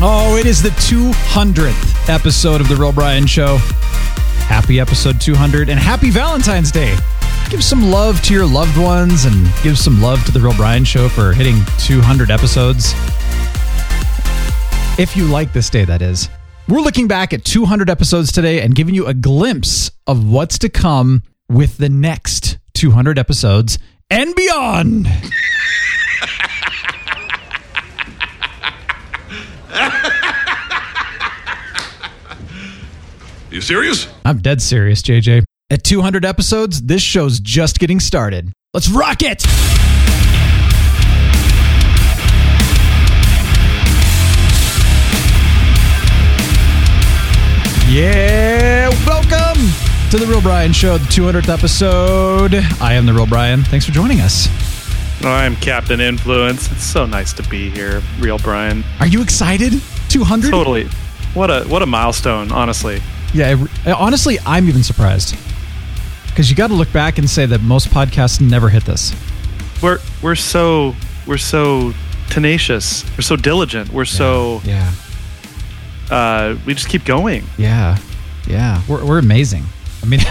Oh, it is the 200th episode of The Real Brian Show. Happy episode 200 and happy Valentine's Day. Give some love to your loved ones and give some love to The Real Brian Show for hitting 200 episodes. If you like this day, that is. We're looking back at 200 episodes today and giving you a glimpse of what's to come with the next 200 episodes and beyond. You serious? I'm dead serious, JJ. At 200 episodes, this show's just getting started. Let's rock it! Yeah, welcome to the Real Brian Show, the 200th episode. I am the Real Brian. Thanks for joining us. I'm Captain Influence. It's so nice to be here, real Brian. Are you excited? 200? Totally. What a what a milestone, honestly. Yeah, it- honestly, I'm even surprised. Because you got to look back and say that most podcasts never hit this. We're we're so we're so tenacious. We're so diligent. We're so Yeah. uh, we just keep going. Yeah, yeah, we're, we're amazing. I mean,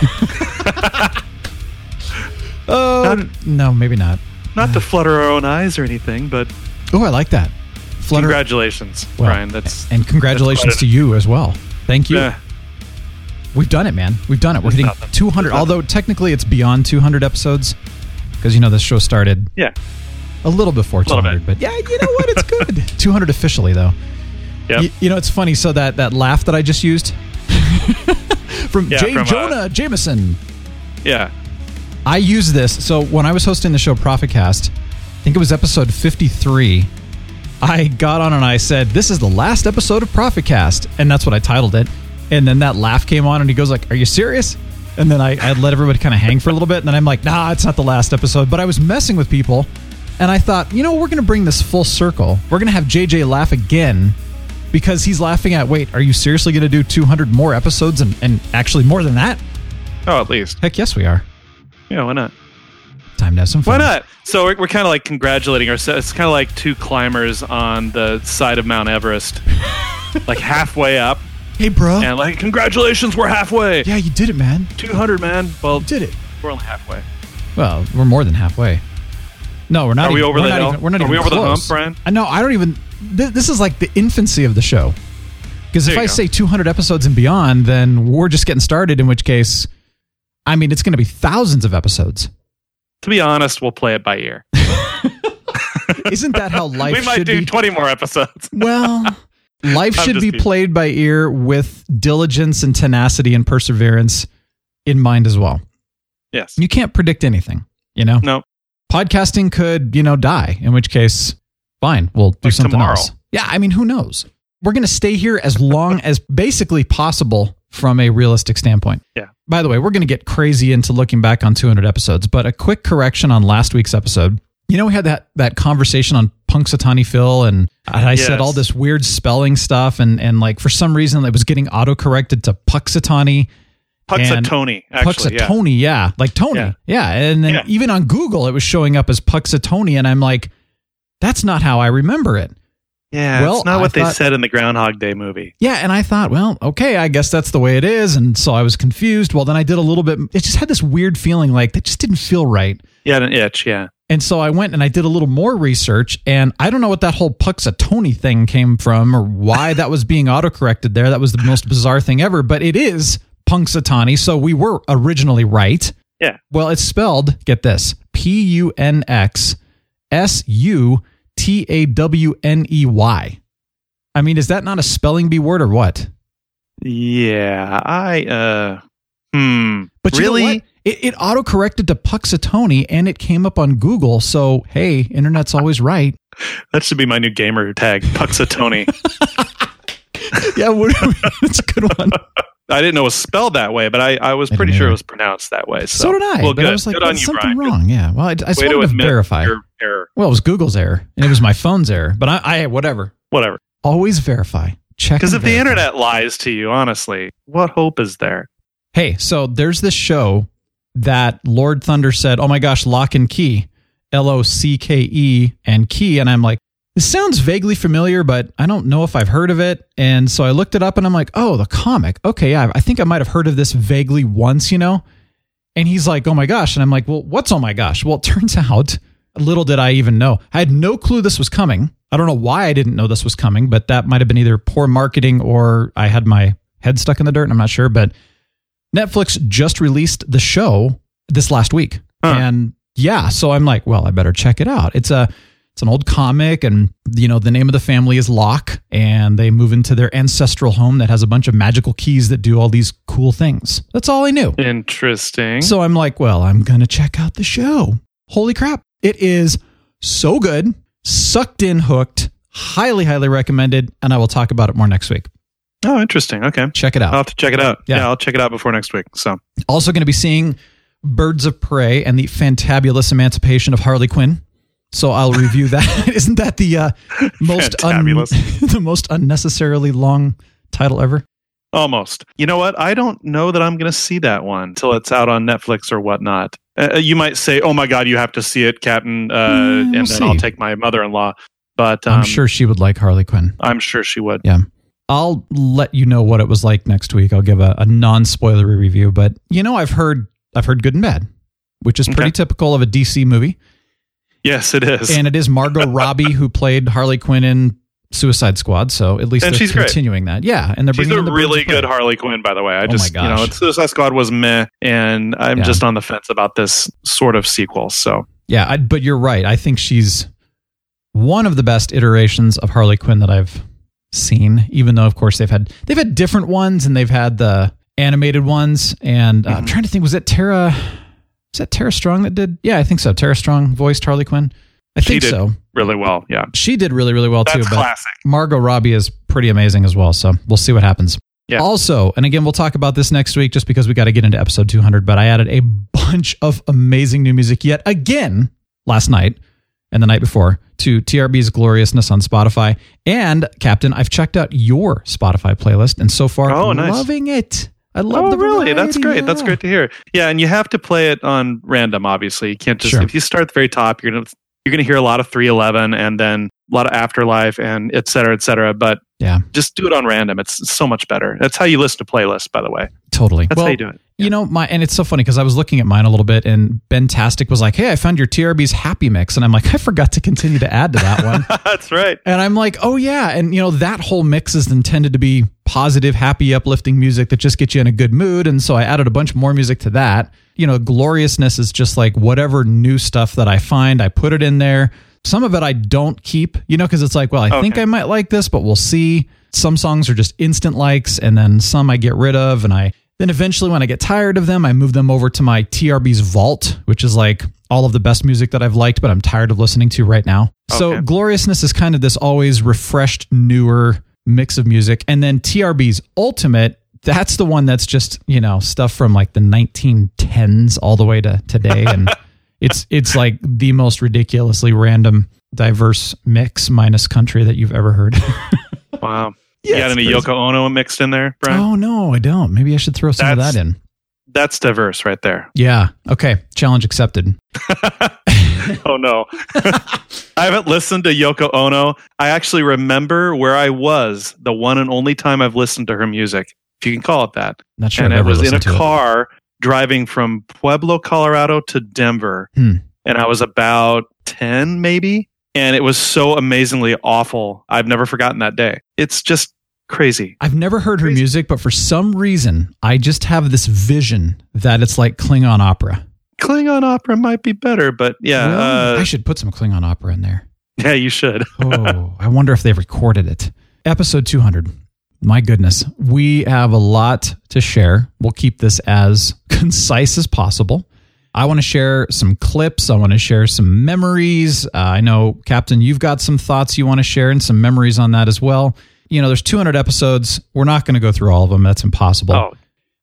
oh Not- no, maybe not. Not to flutter our own eyes or anything, but Oh, I like that. Flutter, congratulations, well, Brian. That's and congratulations that's to you as well. Thank you. Yeah. We've done it, man. We've done it. We're hitting 200. Although technically it's beyond 200 episodes, because you know this show started yeah. a little before 200. bit. But yeah, you know what? It's good. 200 officially though. Yep. You, you know, it's funny. So that that laugh that I just used from Yeah, Jay from, uh, Jonah Jameson. yeah. I use this. So when I was hosting the show Profitcast, I think it was episode 53. I got on and I said, "This is the last episode of Profitcast," and that's what I titled it. And then that laugh came on, and he goes like, "Are you serious?" And then I, I let everybody kind of hang for a little bit, and then I'm like, "Nah, it's not the last episode." But I was messing with people, and I thought, you know, we're going to bring this full circle. We're going to have JJ laugh again because he's laughing at, "Wait, are you seriously going to do 200 more episodes and, and actually more than that?" Oh, at least. Heck, yes, we are. Yeah. Why not? Time to have some fun. Why not? So we're, we're kind of like congratulating ourselves. It's kind of like two climbers on the side of Mount Everest, like halfway up, Hey, bro. and like, congratulations, we're halfway. Yeah, you did it, man. 200, man. Well, You did it. we're only halfway. Well, we're more than halfway. No, we're not. Are we even, over we're the not hill? Even, we're not Are even we over the hump. Brian? I know. I don't even. Th- this is like the infancy of the show. Because if There I go. say 200 episodes and beyond, then we're just getting started. In which case, I mean, it's going to be thousands of episodes. To be honest, we'll play it by ear. Isn't that how life we might should do be? 20 more episodes. well, life should be played by ear with diligence and tenacity and perseverance in mind as well. yes. You can't predict anything. You know. No. podcasting could, you know, die, in which case, fine, we'll do Like something tomorrow. else. Yeah, I mean, who knows? We're going to stay here as long as basically possible from a realistic standpoint. Yeah. By the way, we're going to get crazy into looking back on 200 episodes, but a quick correction on last week's episode. You know, we had that that conversation on Punxsutawney Phil, and I said all this weird spelling stuff, and and like for some reason it was getting auto corrected to Puxatawny. Puxatony, actually. Yeah. Puxatony, yeah. Like Tony. Yeah. Yeah. And then Yeah. even on Google, it was showing up as Puxatony. And I'm like, that's not how I remember it. Yeah, Well, it's not I what they thought- said in the Groundhog Day movie. Yeah. And I thought, well, okay, I guess that's the way it is. And so I was confused. Well, then I did a little bit, it just had this weird feeling like that just didn't feel right. Yeah, an itch. Yeah. And so I went and I did a little more research, and I don't know what that whole Puxatony thing came from or why that was being autocorrected there. That was the most bizarre thing ever, but it is Punxsutawney, so we were originally right. Yeah. Well, it's spelled, get this, P U N X S U T A W N E Y. I mean, is that not a spelling bee word or what? Yeah. I, uh, hmm. But really? It, it auto corrected to Puxatony and it came up on Google. So, hey, internet's always right. That should be my new gamer tag, Puxatony. yeah, what, it's a good one. I didn't know it was spelled that way, but I, I was pretty sure it was pronounced that way. So, So, did I. Well, but good. I was like, good on "That's you, something Brian. wrong. Yeah. Well, I, I just to wanted to admit verify. error. Well, it was Google's error, and it was my phone's error. But I, I whatever. Whatever. Always verify. Check. Because if the internet lies to you, honestly, what hope is there? Hey, so there's this show that Lord Thunder said, "Oh my gosh, Locke and Key, L O C K E and Key," and I'm like, this sounds vaguely familiar, but I don't know if I've heard of it. And so I looked it up, and I'm like, oh, the comic. Okay, yeah, I think I might have heard of this vaguely once, you know. And he's like, oh my gosh, and I'm like, well, what's oh my gosh? Well, it turns out, little did I even know, I had no clue this was coming. I don't know why I didn't know this was coming, but that might have been either poor marketing or I had my head stuck in the dirt. and I'm not sure, but Netflix just released the show this last week. Huh. And yeah, so I'm like, well, I better check it out. It's a it's an old comic and you know, the name of the family is Locke and they move into their ancestral home that has a bunch of magical keys that do all these cool things. That's all I knew. Interesting. So I'm like, well, I'm going to check out the show. Holy crap. It is so good, sucked in, hooked, highly highly recommended and I will talk about it more next week. Oh, interesting. Okay. Check it out. I'll have to check it out. Yeah. Yeah. I'll check it out before next week. So Also going to be seeing Birds of Prey and the fantabulous emancipation of Harley Quinn. So I'll review that. Isn't that the uh, most un- the most unnecessarily long title ever? almost. You know what? I don't know that I'm going to see that one till it's out on Netflix or whatnot. Uh, you might say, "Oh my God, you have to see it, Captain," uh, Mm, and we'll then I'll take my mother-in-law. But um, I'm sure she would like Harley Quinn. I'm sure she would. Yeah. I'll let you know what it was like next week. I'll give a, a non-spoilery review, but you know, I've heard I've heard good and bad, which is pretty Okay. typical of a DC movie. Yes, it is. And it is Margot Robbie who played Harley Quinn in Suicide Squad, so at least And they're she's great. continuing that. Yeah, and they're She's bringing a the really good Harley Quinn, by the way. I oh my just, you know, Suicide Squad was meh, and I'm Yeah. just on the fence about this sort of sequel. So Yeah, I, but you're right. I think she's one of the best iterations of Harley Quinn that I've seen. Even though, of course, they've had they've had different ones, and they've had the animated ones. And uh, I'm Mm-hmm. trying to think, was it Tara? Was that Tara Strong that did? Yeah, I think so. Tara Strong voiced Harley Quinn. I She think did. so. really well, yeah. She did really, really well too. That's But classic. Margot Robbie is pretty amazing as well. So we'll see what happens. Yeah. Also, and again, we'll talk about this next week just because we got to get into episode 200. But I added a bunch of amazing new music yet again last night and the night before to TRB's Gloriousness on Spotify. And Captain, I've checked out your Spotify playlist and so far, Oh, nice. loving it. I love Oh, the really? That's variety, great. That's great to hear. Yeah, and you have to play it on random. Obviously, you can't just Sure. if you start at the very top, you're gonna you're gonna hear a lot of 311 and then a lot of Afterlife and et cetera, et cetera. But Yeah, just do it on random. It's so much better. That's how you listen to playlists, by the way. totally. That's Well, how you do it. You know, my and it's so funny because I was looking at mine a little bit, and Ben Tastic was like, "Hey, I found your TRB's Happy Mix," and I'm like, I forgot to continue to add to that one. That's right. And I'm like, oh yeah, and you know that whole mix is intended to be positive, happy, uplifting music that just gets you in a good mood. And so I added a bunch more music to that. You know, gloriousness is just like whatever new stuff that I find, I put it in there. Some of it I don't keep, you know, because it's like, well, I think I might like this, but we'll see. Some songs are just instant likes, and then some I get rid of, and I then eventually when I get tired of them, I move them over to my TRB's vault, which is like all of the best music that I've liked, but I'm tired of listening to right now. So gloriousness is kind of this always refreshed, newer mix of music. And then TRB's ultimate, that's the one that's just, you know, stuff from like the 1910s all the way to today. And it's it's like the most ridiculously random, diverse mix minus country that you've ever heard. Wow. Yeah, you got any crazy. Yoko Ono mixed in there, Brian? oh no, I don't. Maybe I should throw some of that in. That's diverse right there. Yeah. Okay. Challenge accepted. oh no. I haven't listened to Yoko Ono. I actually remember where I was the one and only time I've listened to her music, if you can call it that. Not sure and I've I ever was in a car it. Driving from Pueblo, Colorado to Denver. Hmm. And I was about 10 maybe. And it was so amazingly awful. I've never forgotten that day. It's just crazy. I've never heard her music, but for some reason, I just have this vision that it's like Klingon opera. Klingon opera might be better, but yeah, Well, uh, I should put some Klingon opera in there. yeah, you should. Oh, I wonder if they've recorded it. Episode 200. My goodness, we have a lot to share. We'll keep this as concise as possible. I want to share some clips. I want to share some memories. Uh, I know, Captain, you've got some thoughts you want to share and some memories on that as well. You know, there's 200 episodes. We're not going to go through all of them. That's impossible. Oh,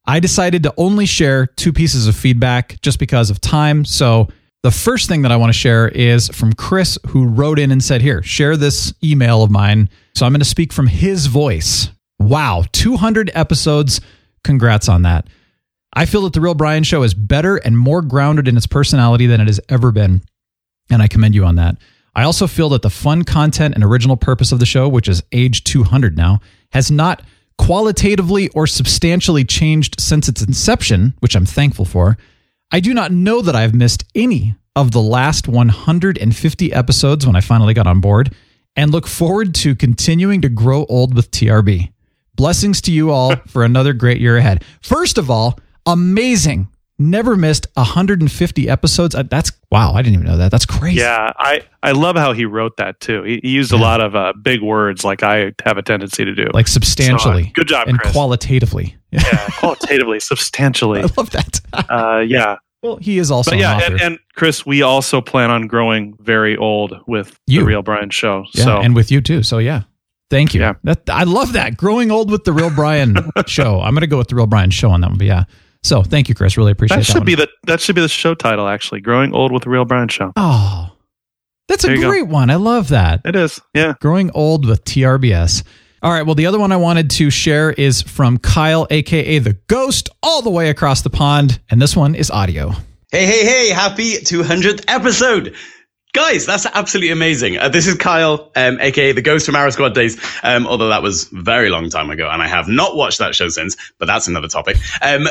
I decided to only share two pieces of feedback just because of time. So the first thing that I want to share is from Chris, who wrote in and said, Here, share this email of mine. So I'm going to speak from his voice. Wow, 200 episodes. Congrats on that. I feel that The Real Brian Show is better and more grounded in its personality than it has ever been. And I commend you on that. I also feel that the fun content and original purpose of the show, which is age 200 now, has not qualitatively or substantially changed since its inception, which I'm thankful for. I do not know that I've missed any of the last 150 episodes when I finally got on board and look forward to continuing to grow old with TRB. Blessings to you all for another great year ahead. First of all, amazing. Never missed 150 episodes. Uh, That's wow. I didn't even know that. That's crazy. yeah. I, I love how he wrote that too. He, he used a lot of uh, big words like I have a tendency to do. Like substantially. So, good job, And Chris. qualitatively. yeah, qualitatively, substantially. I love that. Uh, yeah. well, he is also But yeah, an and, and Chris, we also plan on growing very old with You. the Real Brian Show. yeah, so and with you too. So yeah. Thank you. Yeah. That I love that. Growing old with the real Brian show. I'm gonna go with the real Brian show on that one. But yeah. So thank you, Chris. Really appreciate that that. should one. be the that should be the show title actually. Growing old with the Real Brian Show. Oh. That's a There you go. great one. I love that. It is. Yeah. Growing old with TRBS. All right. Well, the other one I wanted to share is from Kyle, aka the Ghost, all the way across the pond, and this one is audio. Hey, hey, hey, happy 200th episode. Guys, that's absolutely amazing. Uh, this is Kyle, um, aka the Ghost from Arrow Squad days. Um, although that was very long time ago, and I have not watched that show since. But that's another topic. Um,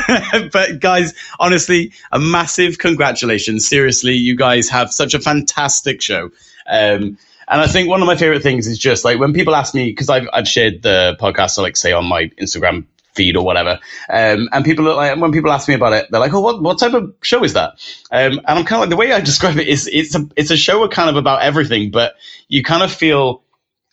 but guys, honestly, a massive congratulations. Seriously, you guys have such a fantastic show. Um, and I think one of my favorite things is just like when people ask me, because I've, I've shared the podcast, so like say on my Instagram feed or whatever. Um, and people like, when people ask me about it, they're like, "Oh, what what type of show is that?" Um, and I'm kind of like the way I describe it is it's a it's a show kind of about everything, but you kind of feel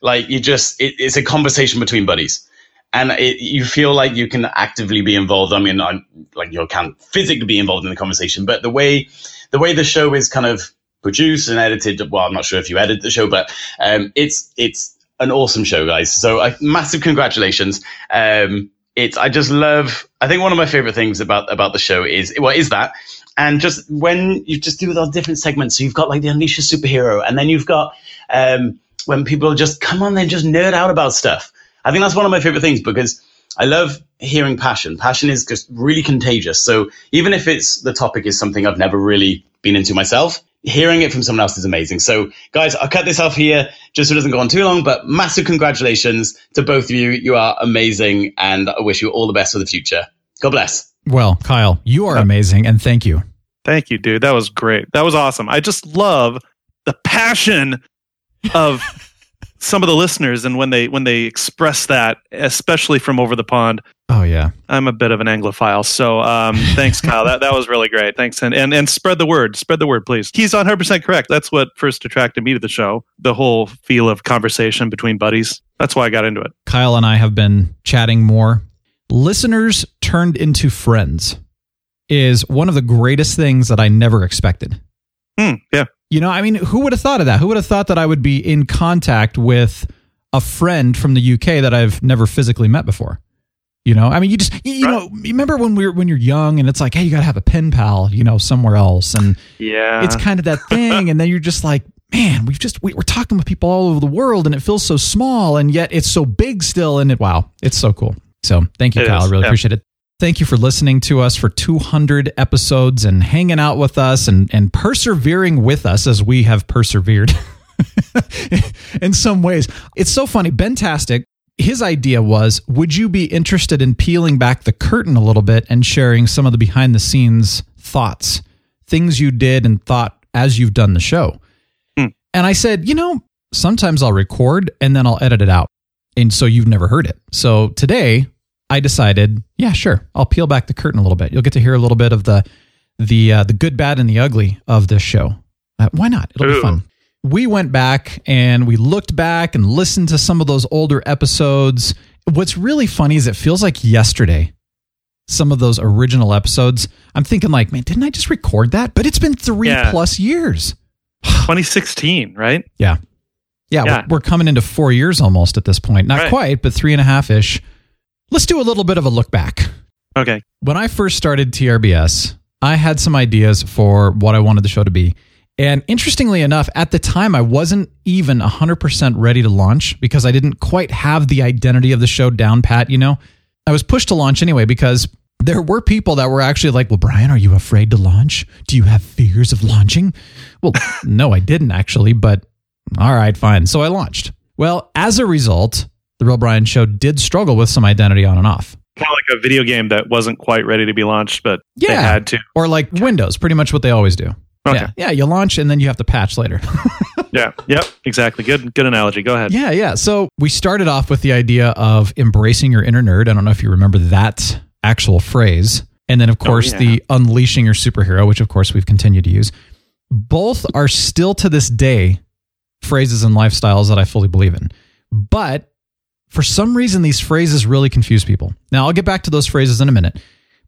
like you just it, it's a conversation between buddies. And it, you feel like you can actively be involved. I mean, I'm, like you can't physically be involved in the conversation, but the way the way the show is kind of produced and edited. Well, I'm not sure if you edit the show, but um, it's it's an awesome show, guys. So uh, massive congratulations. Um, it's I just love. I think one of my favorite things about about the show is what is that, and just when you just do those different segments. So you've got like the Unleash a Superhero, and then you've got um, when people just come on and just nerd out about stuff. I think that's one of my favorite things because I love hearing passion. Passion is just really contagious. So even if it's the topic is something I've never really been into myself, hearing it from someone else is amazing. So guys, I'll cut this off here just so it doesn't go on too long, but massive congratulations to both of you. You are amazing and I wish you all the best for the future. God bless. Well, Kyle, you are uh, amazing, and thank you. Thank you, dude. That was great. That was awesome. I just love the passion of some of the listeners and when they when they express that, especially from over the pond. Oh yeah. I'm a bit of an Anglophile, so um, thanks, Kyle. That that was really great. Thanks, and and and spread the word. Spread the word, please. He's 100 percent correct. That's what first attracted me to the show. The whole feel of conversation between buddies. That's why I got into it. Kyle and I have been chatting more. Listeners turned into friends is one of the greatest things that I never expected. Hmm, yeah. You know, I mean, who would have thought of that? Who would have thought that I would be in contact with a friend from the UK that I've never physically met before? You know, I mean, you just you, you know, remember when we were when you're young and it's like, hey, you got to have a pen pal, you know, somewhere else, and Yeah. it's kind of that thing, and then you're just like, man, we've just we, we're talking with people all over the world, and it feels so small, and yet it's so big still, and it wow, it's so cool. So thank you, It Kyle. I really yeah. appreciate it. Thank you for listening to us for 200 episodes and hanging out with us and and persevering with us as we have persevered. in some ways, it's so funny. Ben Tastic, his idea was, would you be interested in peeling back the curtain a little bit and sharing some of the behind the scenes thoughts, things you did and thought as you've done the show? Hmm. And I said, you know, sometimes I'll record and then I'll edit it out. And so you've never heard it. So today I decided, yeah, sure, I'll peel back the curtain a little bit. You'll get to hear a little bit of the the uh, the good, bad, and the ugly of this show. Uh, why not? It'll be fun. We went back and we looked back and listened to some of those older episodes. What's really funny is it feels like yesterday. Some of those original episodes. I'm thinking like, man, didn't I just record that? But it's been three Yeah. plus years. 2016, right? Yeah. Yeah, Yeah. We're, we're coming into four years almost at this point. Not Right. quite, but three and a half ish. Let's do a little bit of a look back. Okay. When I first started TRBS, I had some ideas for what I wanted the show to be. And interestingly enough, at the time, I wasn't even 100% ready to launch because I didn't quite have the identity of the show down pat, you know? I was pushed to launch anyway because there were people that were actually like, Well, Brian, are you afraid to launch? Do you have fears of launching? Well, no, I didn't actually, but all right, fine. So I launched. Well, as a result, The Real Brian Show did struggle with some identity on and off. Kind of like a video game that wasn't quite ready to be launched, but they Yeah. had to. Or like Windows, pretty much what they always do. Okay. Yeah. Yeah, you launch and then you have to patch later. Yeah. Yep. Exactly. Good. Good analogy. Go ahead. yeah, yeah. So we started off with the idea of embracing your inner nerd. I don't know if you remember that actual phrase. And then, of oh, course, yeah. the unleashing your superhero, which, of course, we've continued to use. Both are still to this day phrases and lifestyles that I fully believe in. But for some reason, these phrases really confuse people. Now, I'll get back to those phrases in a minute.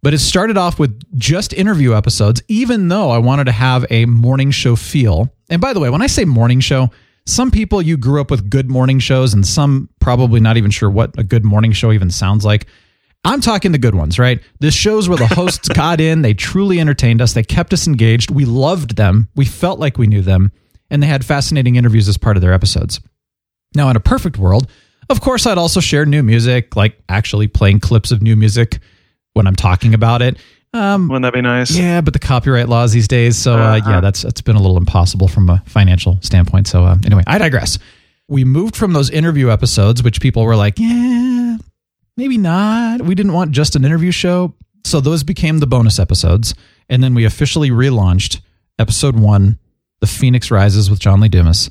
But it started off with just interview episodes, even though I wanted to have a morning show feel. And by the way, when I say morning show, some people you grew up with good morning shows, and some probably not even sure what a good morning show even sounds like. I'm talking the good ones, right? The shows where the hosts got in, they truly entertained us, they kept us engaged, we loved them, we felt like we knew them, and they had fascinating interviews as part of their episodes. Now, in a perfect world, of course, I'd also share new music, like actually playing clips of new music when I'm talking about it. Um, Wouldn't that be nice? yeah, but the copyright laws these days, so uh, yeah, that's that's been a little impossible from a financial standpoint. So uh, anyway, I digress. We moved from those interview episodes, which people were like, yeah, maybe not. We didn't want just an interview show, so those became the bonus episodes, and then we officially relaunched episode one, "The Phoenix Rises" with John Lee Dumas,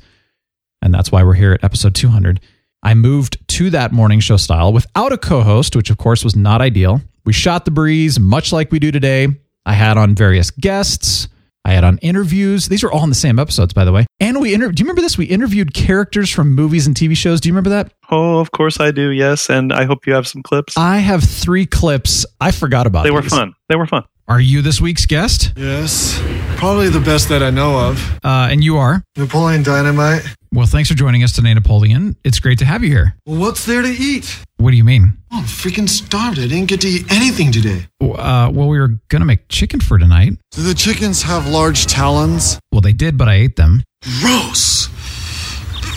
and that's why we're here at episode 200. I moved to that morning show style without a co host, which of course was not ideal. We shot the breeze much like we do today. I had on various guests. I had on interviews. These were all in the same episodes, by the way. And we inter- do you remember this? We interviewed characters from movies and TV shows. Do you remember that? Oh, of course I do. Yes, and I hope you have some clips. I have three clips. I forgot about it. they were these. fun. They were fun. Are you this week's guest? Yes, probably the best that I know of. Uh, and you are. Napoleon Dynamite. Well, thanks for joining us today, Napoleon. It's great to have you here. Well, what's there to eat? What do you mean? Oh, I'm freaking starved. I didn't get to eat anything today. Uh, well, we were going to make chicken for tonight. Do the chickens have large talons? Well, they did, but I ate them. Gross.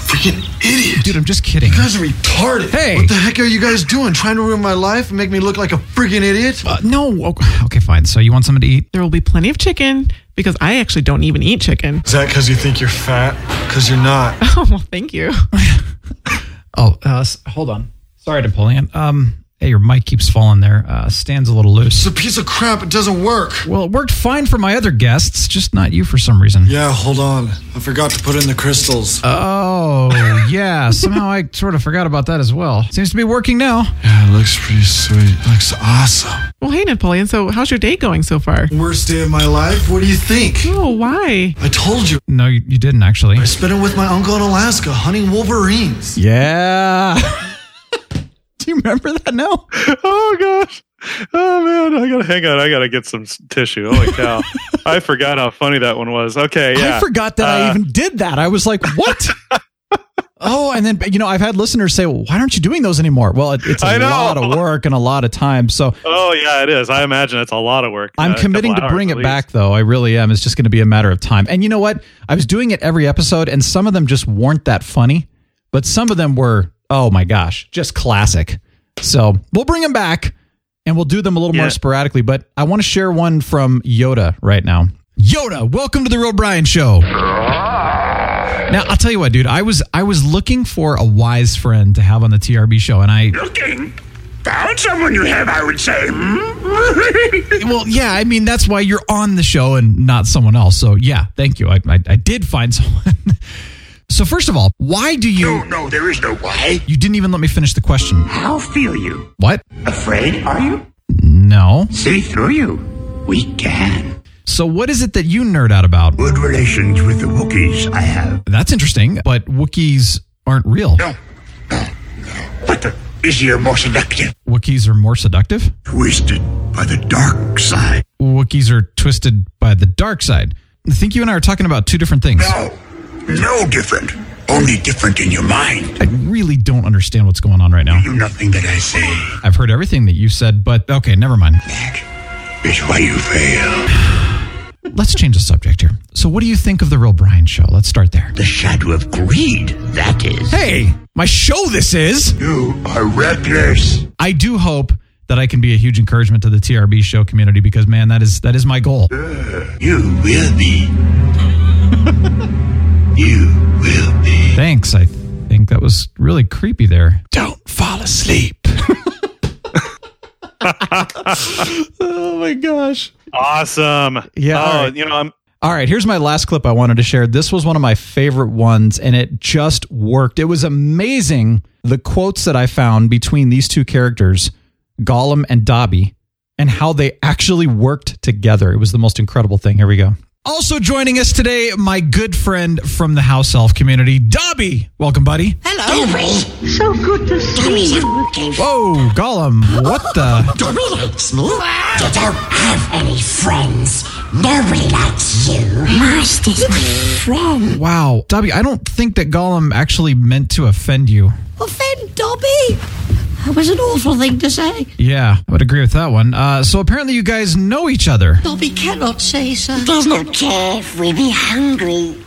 Freaking idiot. Dude, I'm just kidding. You guys are retarded. Hey. What the heck are you guys doing? Trying to ruin my life and make me look like a freaking idiot? Uh, no. Okay, okay, fine. So you want something to eat? There will be plenty of chicken because I actually don't even eat chicken. Is that because you think you're fat? Because you're not. Oh, well, thank you. Oh, uh, hold on. Sorry, Napoleon. Um, hey, your mic keeps falling there. Uh, stands a little loose. It's a piece of crap. It doesn't work. Well, it worked fine for my other guests, just not you for some reason. Yeah, hold on. I forgot to put in the crystals. Oh, yeah. Somehow I sort of forgot about that as well. Seems to be working now. yeah, it looks pretty sweet. looks awesome. Well, hey, Napoleon. So, how's your day going so far? Worst day of my life? What do you think? Oh, why? I told you. No, you, you didn't actually. I spent it with my uncle in Alaska hunting wolverines. Yeah. Do you remember that now? Oh gosh. Oh man, I gotta hang on. I gotta get some tissue. Holy cow! I forgot how funny that one was. Okay, yeah. I forgot that I Uh, even did that. I was like, what? oh, and then, you know, I've had listeners say, well, why aren't you doing those anymore? Well, it, it's a I lot of work and a lot of time. So Oh yeah, it is. I imagine it's a lot of work. I'm Uh, committing to bring it back, though. I really am. It's just going to be a matter of time. And you know what? I was doing it every episode, and some of them just weren't that funny, but some of them were, oh my gosh, just classic. So we'll bring them back and we'll do them a little more sporadically. But I want to share one from Yoda right now. Yoda, welcome to the Real Brian Show. Now I'll tell you what, dude. I was I was looking for a wise friend to have on the TRB show, and I Looking? Found someone you have, I would say. Well, yeah. I mean, that's why you're on the show and not someone else. So yeah, thank you. I I, I did find someone. So first of all, why do you? no, no, there is no why. You didn't even let me finish the question. How feel you? What? Afraid, are you? No. See through you. We can. So what is it that you nerd out about? Good relations with the Wookiees, I have. That's interesting, but Wookiees aren't real. No, no. But the easier, more seductive. Wookiees are more seductive. Twisted by the dark side. Wookiees are twisted by the dark side. I think you and I are talking about two different things. No, no different. Only different in your mind. I really don't understand what's going on right now. Do nothing that I say I've heard everything that you said, but okay, never mind. That is why you fail. Let's change the subject here. So, what do you think of the Real Brian show? Let's start there. The shadow of greed, that is. Hey, my show this is. You are reckless. I do hope that I can be a huge encouragement to the TRB show community because man, that is that is my goal. Uh, you will be. you will be. Thanks. I think that was really creepy there. Don't fall asleep. oh my gosh. Awesome. Yeah, Oh, all right. you know, I'm All right, here's my last clip I wanted to share. This was one of my favorite ones, and it just worked. It was amazing the quotes that I found between these two characters, Gollum and Dobby, and how they actually worked together. It was the most incredible thing. Here we go. Also joining us today, my good friend from the House Elf community, Dobby. Welcome, buddy. Hello. Dobby. So good to see you. Whoa, Gollum. What the? Dobby likes me. You don't have any friends. Nobody likes you. Master's my friend. Wow. Dobby, I don't think that Gollum actually meant to offend you. Offend Dobby? That was an awful thing to say. Yeah, I would agree with that one. Uh, so apparently you guys know each other. Dobby cannot say so. He does not care if we be hungry.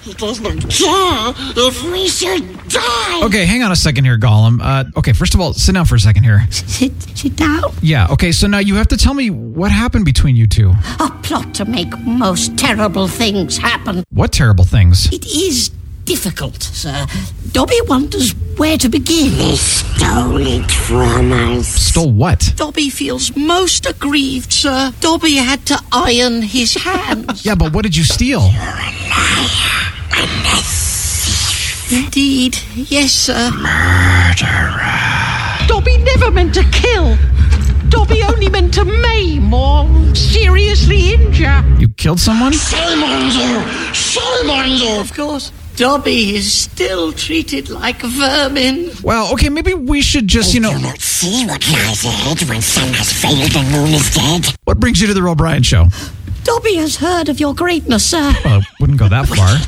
He does not care if we should die. Okay, hang on a second here, Gollum. Uh, okay, first of all, sit down for a second here. Sit, sit down. Yeah, okay, so now you have to tell me what happened between you two. A plot to make most terrible things happen. What terrible things? It is difficult, sir. Dobby wonders where to begin. They stole it from us. Stole what? Dobby feels most aggrieved, sir. Dobby had to iron his hands. Yeah, but what did you steal? You're a liar. Indeed, yes, sir. Murderer. Dobby never meant to kill. Dobby only meant to maim or seriously injure. You killed someone? Shame on you! Shame on you! Of course, Dobby is still treated like vermin. Well, okay, maybe we should just, you oh, know. not see what lies ahead when sun has failed and moon is dead. What brings you to the Real Brian show? Dobby has heard of your greatness, sir. Well, I wouldn't go that far.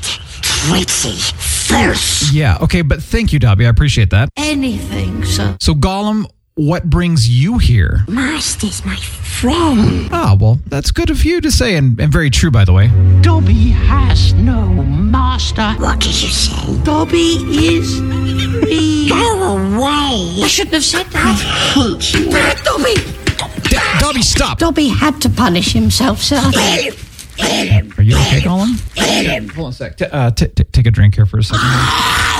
Pretty first. Yeah, okay, but thank you, Dobby. I appreciate that. Anything, sir. So, Gollum, what brings you here? Master's my friend. Ah, well, that's good of you to say, and, and very true, by the way. Dobby has no master. What did you say? Dobby is free. Go away. I shouldn't have said that. I hate you. Dobby! D- Dobby, stop! Dobby had to punish himself, sir. Are you okay, Gollum? Hold on a sec. T- uh, t- t- take a drink here for a second.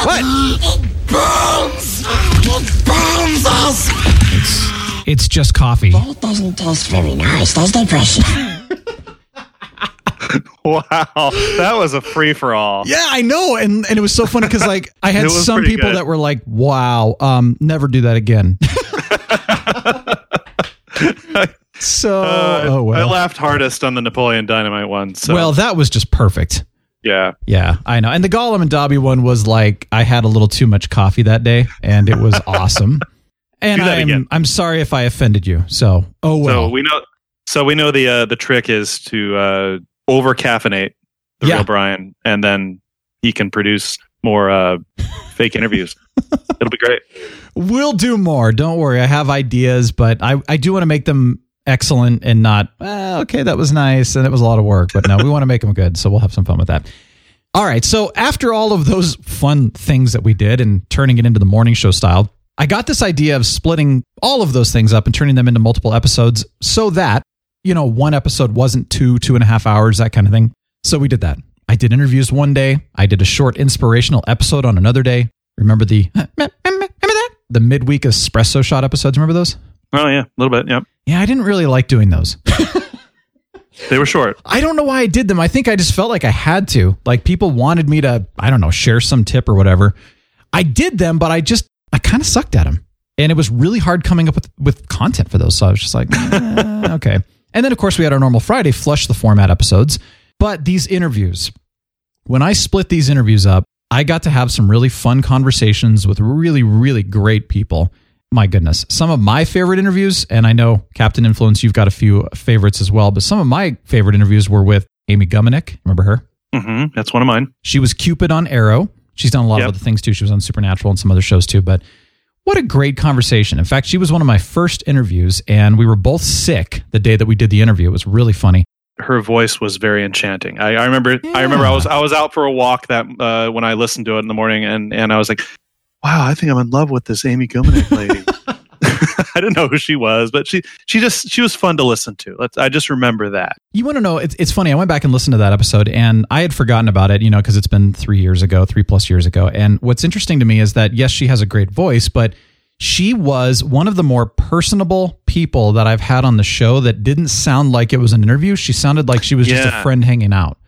what? It burns! It burns us! It's, it's just coffee. That doesn't taste very nice, does it, Precious? wow, that was a free for all. Yeah, I know, and and it was so funny because like I had some people good. that were like, "Wow, um, never do that again." so, Uh, oh well. I laughed hardest on the Napoleon Dynamite one. So Well, that was just perfect. Yeah, Yeah, I know. And the Gollum and Dobby one was like I had a little too much coffee that day, and it was awesome. And I'm again. I'm sorry if I offended you. So, oh well. So we know. So we know the uh, the trick is to uh, over caffeinate the Yeah. real Brian, and then he can produce more uh, fake interviews. It'll be great. We'll do more. Don't worry. I have ideas, but I, I do want to make them excellent and not, "Ah, okay, that was nice and it was a lot of work. But no, we want to make them good. So we'll have some fun with that. All right. So after all of those fun things that we did and turning it into the morning show style, I got this idea of splitting all of those things up and turning them into multiple episodes so that, you know, one episode wasn't two, two and a half hours, that kind of thing. So we did that. I did interviews one day. I did a short inspirational episode on another day. Remember the remember that the midweek espresso shot episodes? Remember those? Oh yeah, a little bit. Yep. Yeah, I didn't really like doing those. They were short. I don't know why I did them. I think I just felt like I had to. Like people wanted me to, I don't know, share some tip or whatever. I did them, but I just I kind of sucked at them. And it was really hard coming up with with content for those. So I was just like, eh, okay. And then of course we had our normal Friday flush the format episodes. But these interviews, when I split these interviews up, I got to have some really fun conversations with really, really great people. My goodness. Some of my favorite interviews, and I know Captain Influence, you've got a few favorites as well, but some of my favorite interviews were with Amy Gumenick. Remember her? hmm That's one of mine. She was Cupid on Arrow. She's done a lot Yep. of other things too. She was on Supernatural and some other shows too. But what a great conversation. In fact, she was one of my first interviews, and we were both sick the day that we did the interview. It was really funny. Her voice was very enchanting. I, I remember. I remember. I was I was out for a walk that uh, when I listened to it in the morning, and and I was like, "Wow, I think I'm in love with this Amy Gumenick lady." I didn't know who she was, but she she just she was fun to listen to. Let's, I just remember that. You want to know? It's, it's funny. I went back and listened to that episode, and I had forgotten about it, you know, because it's been three years ago, three plus years ago. And what's interesting to me is that, yes, she has a great voice, but she was one of the more personable people that I've had on the show that didn't sound like it was an interview. She sounded like she was just a friend hanging out.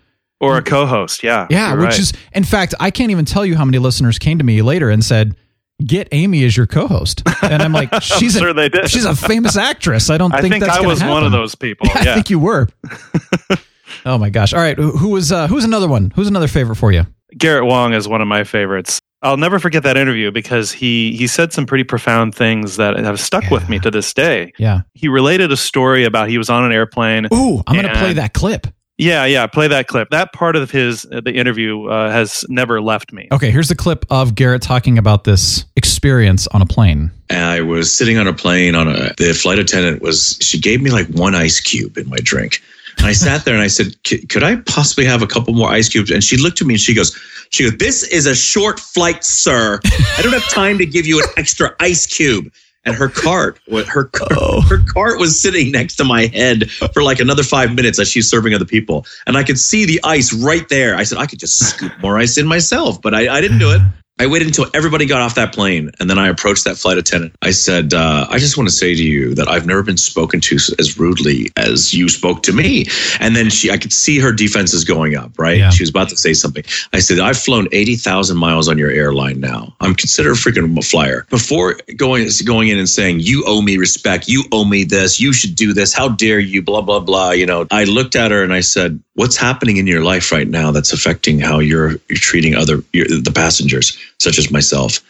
Or a co-host, yeah, Yeah, which right. is, in fact, I can't even tell you how many listeners came to me later and said, "Get Amy as your co-host," and I'm like, "She's sure a did. she's a famous actress. I don't I think, think that's I gonna was one of those people. I Yeah, think you were. oh my gosh! All right, who was uh, who's another one? Who's another favorite for you? Garrett Wang is one of my favorites. I'll never forget that interview because he he said some pretty profound things that have stuck with me to this day. Yeah. He related a story about he was on an airplane. Ooh, I'm going to play that clip. Yeah, yeah, play that clip. That part of his uh, the interview uh, has never left me. Okay, here's the clip of Garrett talking about this experience on a plane. I was sitting on a plane on a the flight attendant was she gave me like one ice cube in my drink. And I sat there and I said, "Could I possibly have a couple more ice cubes?" And she looked at me and she goes, "She goes, this is a short flight, sir. I don't have time to give you an extra ice cube." And her cart, her car, her cart was sitting next to my head for like another five minutes as she's serving other people, and I could see the ice right there. I said, "I could just scoop more ice in myself," but I, I didn't do it. I waited until everybody got off that plane, and then I approached that flight attendant. I said, uh, "I just want to say to you that I've never been spoken to as rudely as you spoke to me." And then she, I could see her defenses going up. Right, she was about to say something. I said, "I've flown eighty thousand miles on your airline now. I'm considered a freaking flyer." Before going going in and saying, "You owe me respect. You owe me this. You should do this. How dare you?" Blah blah blah. You know, I looked at her and I said, "What's happening in your life right now that's affecting how you're you're treating other your, the passengers, such as myself?"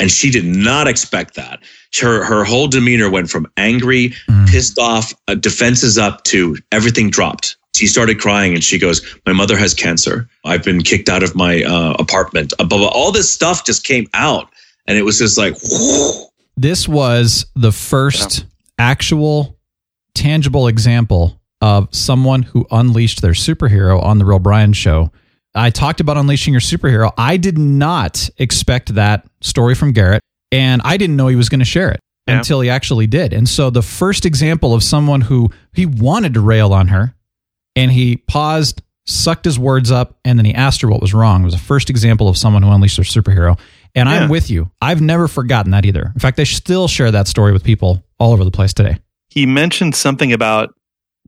And she did not expect that. Her her whole demeanor went from angry, pissed off, uh, defenses up to everything dropped. She started crying and she goes, "My mother has cancer. I've been kicked out of my uh, apartment." Uh, blah, blah. All this stuff just came out, and it was just like, This was the first actual, tangible example of someone who unleashed their superhero on the Real Brian show. I talked about unleashing your superhero. I did not expect that story from Garrett, and I didn't know he was going to share it Yeah. until he actually did. And so the first example of someone who he wanted to rail on her, and he paused, sucked his words up, and then he asked her what was wrong. It was the first example of someone who unleashed their superhero. And Yeah. I'm with you. I've never forgotten that either. In fact, I still share that story with people all over the place today. He mentioned something about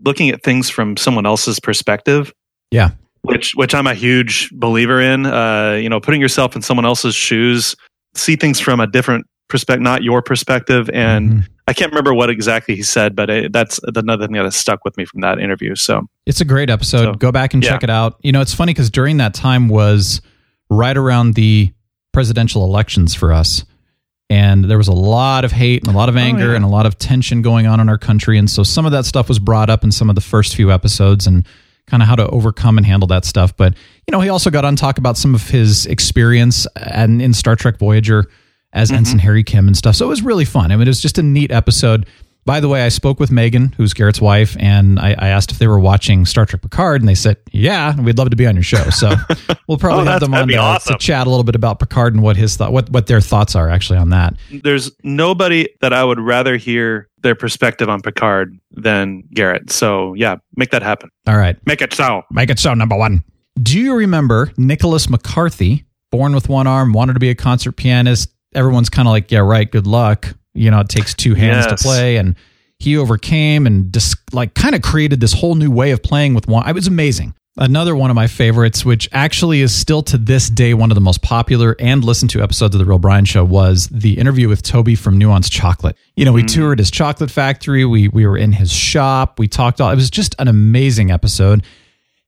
looking at things from someone else's perspective. Yeah. Which which I'm a huge believer in. Uh, you know, putting yourself in someone else's shoes, see things from a different perspective, not your perspective. And Mm-hmm. I can't remember what exactly he said, but it, that's another thing that has stuck with me from that interview. So It's a great episode. So, Go back and yeah. check it out. You know, it's funny because during that time was right around the presidential elections for us. And there was a lot of hate and a lot of anger Oh, yeah. and a lot of tension going on in our country. And so some of that stuff was brought up in some of the first few episodes and kind of how to overcome and handle that stuff. But, you know, he also got on talk about some of his experience and in Star Trek Voyager as Mm-hmm. Ensign Harry Kim and stuff. So it was really fun. I mean, it was just a neat episode. By the way, I spoke with Megan, who's Garrett's wife, and I, I asked if they were watching Star Trek Picard, and they said, "Yeah, we'd love to be on your show." So we'll probably Oh, have them on to, awesome. to chat a little bit about Picard and what his thought, what what their thoughts are actually on that. there's nobody that I would rather hear their perspective on Picard than Garrett. So yeah, make that happen. All right, Make it so. make it so. Number one. Do you remember Nicholas McCarthy, born with one arm, wanted to be a concert pianist? Everyone's kind of like, "Yeah, right. Good luck." You know, it takes two hands Yes. to play, and he overcame and just like kind of created this whole new way of playing with one. It was amazing. Another one of my favorites, which actually is still to this day one of the most popular and listened to episodes of The Real Brian Show, was the interview with Toby from Nuance Chocolate. You know, we mm. toured his chocolate factory. We we were in his shop. We talked all. It was just an amazing episode.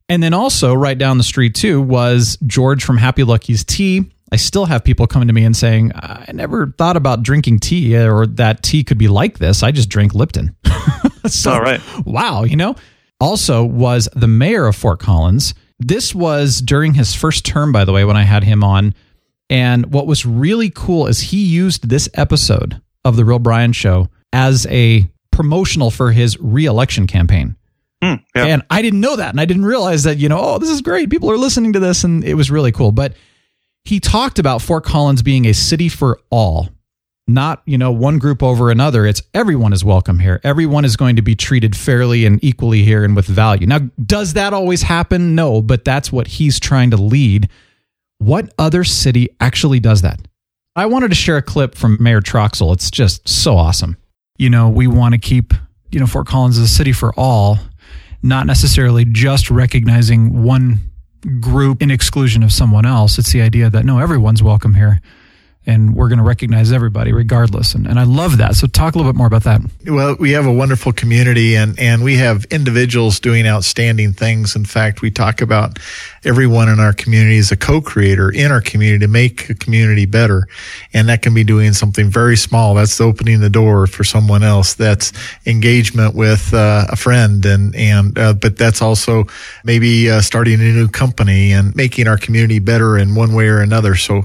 And then also right down the street too was George from Happy Lucky's Tea. I still have people coming to me and saying, I never thought about drinking tea eh, or that tea could be like this. I just drink Lipton. so, All right. Wow, you know? Also was the mayor of Fort Collins. This was during his first term, by the way, when I had him on. And what was really cool is he used this episode of The Real Brian Show as a promotional for his reelection campaign. Hmm, yeah. And I didn't know that. And I didn't realize that, you know, oh, this is great. People are listening to this. And it was really cool. But he talked about Fort Collins being a city for all, not, you know, one group over another. It's everyone is welcome here. Everyone is going to be treated fairly and equally here and with value. Now, does that always happen? No, but that's what he's trying to lead. What other city actually does that? I wanted to share a clip from Mayor Troxell. It's just so awesome. You know, we want to keep, you know, Fort Collins as a city for all, not necessarily just recognizing one group in exclusion of someone else. It's the idea that no, everyone's welcome here and we're going to recognize everybody regardless. And, and I love that. So talk a little bit more about that. Well, we have a wonderful community and, and we have individuals doing outstanding things. In fact, we talk about everyone in our community is a co-creator in our community to make a community better. And that can be doing something very small. That's opening the door for someone else. That's engagement with uh, a friend. And, and, uh, but that's also maybe uh, starting a new company and making our community better in one way or another. So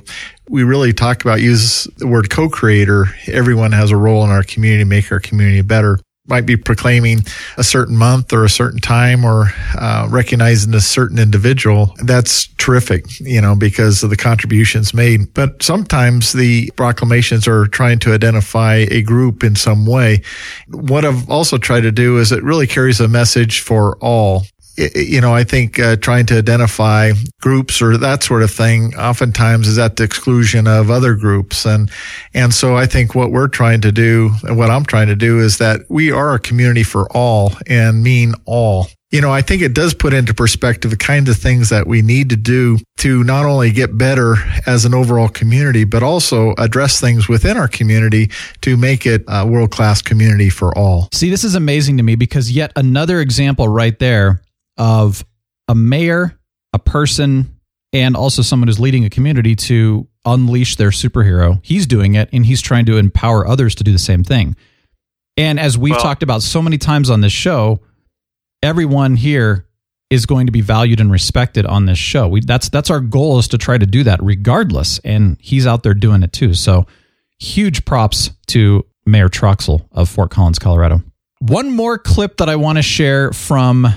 we really talk about use the word co-creator. Everyone has a role in our community, make our community better. Might be proclaiming a certain month or a certain time or uh, recognizing a certain individual. That's terrific, you know, because of the contributions made. But sometimes the proclamations are trying to identify a group in some way. What I've also tried to do is it really carries a message for all you know, I think uh, trying to identify groups or that sort of thing oftentimes is at the exclusion of other groups. And, and so I think what we're trying to do and what I'm trying to do is that we are a community for all and mean all. You know, I think it does put into perspective the kinds of things that we need to do to not only get better as an overall community, but also address things within our community to make it a world class community for all. See, this is amazing to me because yet another example right there of a mayor, a person, and also someone who's leading a community to unleash their superhero. He's doing it and he's trying to empower others to do the same thing. And as we've Well- talked about so many times on this show, everyone here is going to be valued and respected on this show. We, that's that's our goal is to try to do that regardless. And he's out there doing it too. So huge props to Mayor Troxell of Fort Collins, Colorado. One more clip that I want to share from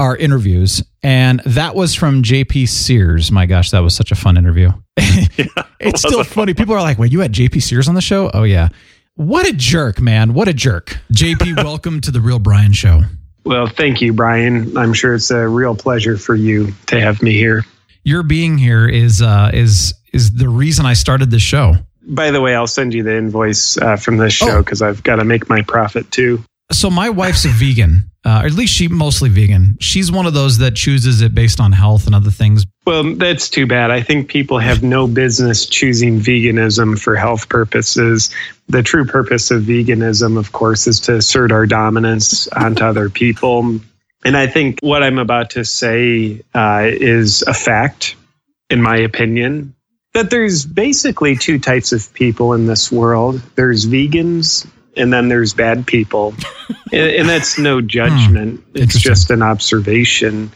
our interviews, and that was from JP Sears. My gosh, that was such a fun interview. it's still funny. People are like, wait, you had JP Sears on the show? Oh, yeah. What a jerk, man. What a jerk. JP, welcome to the Real Brian Show. Well, thank you, Brian. I'm sure it's a real pleasure for you to have me here. Your being here is uh, is is the reason I started this show. By the way, I'll send you the invoice uh, from this show because I've got to make my profit too. So my wife's a vegan, uh, or at least she mostly vegan. She's one of those that chooses it based on health and other things. Well, that's too bad. I think people have no business choosing veganism for health purposes. The true purpose of veganism, of course, is to assert our dominance onto other people. And I think what I'm about to say uh, is a fact, in my opinion, that there's basically two types of people in this world there's vegans and then there's bad people. and, and that's no judgment, it's just an observation.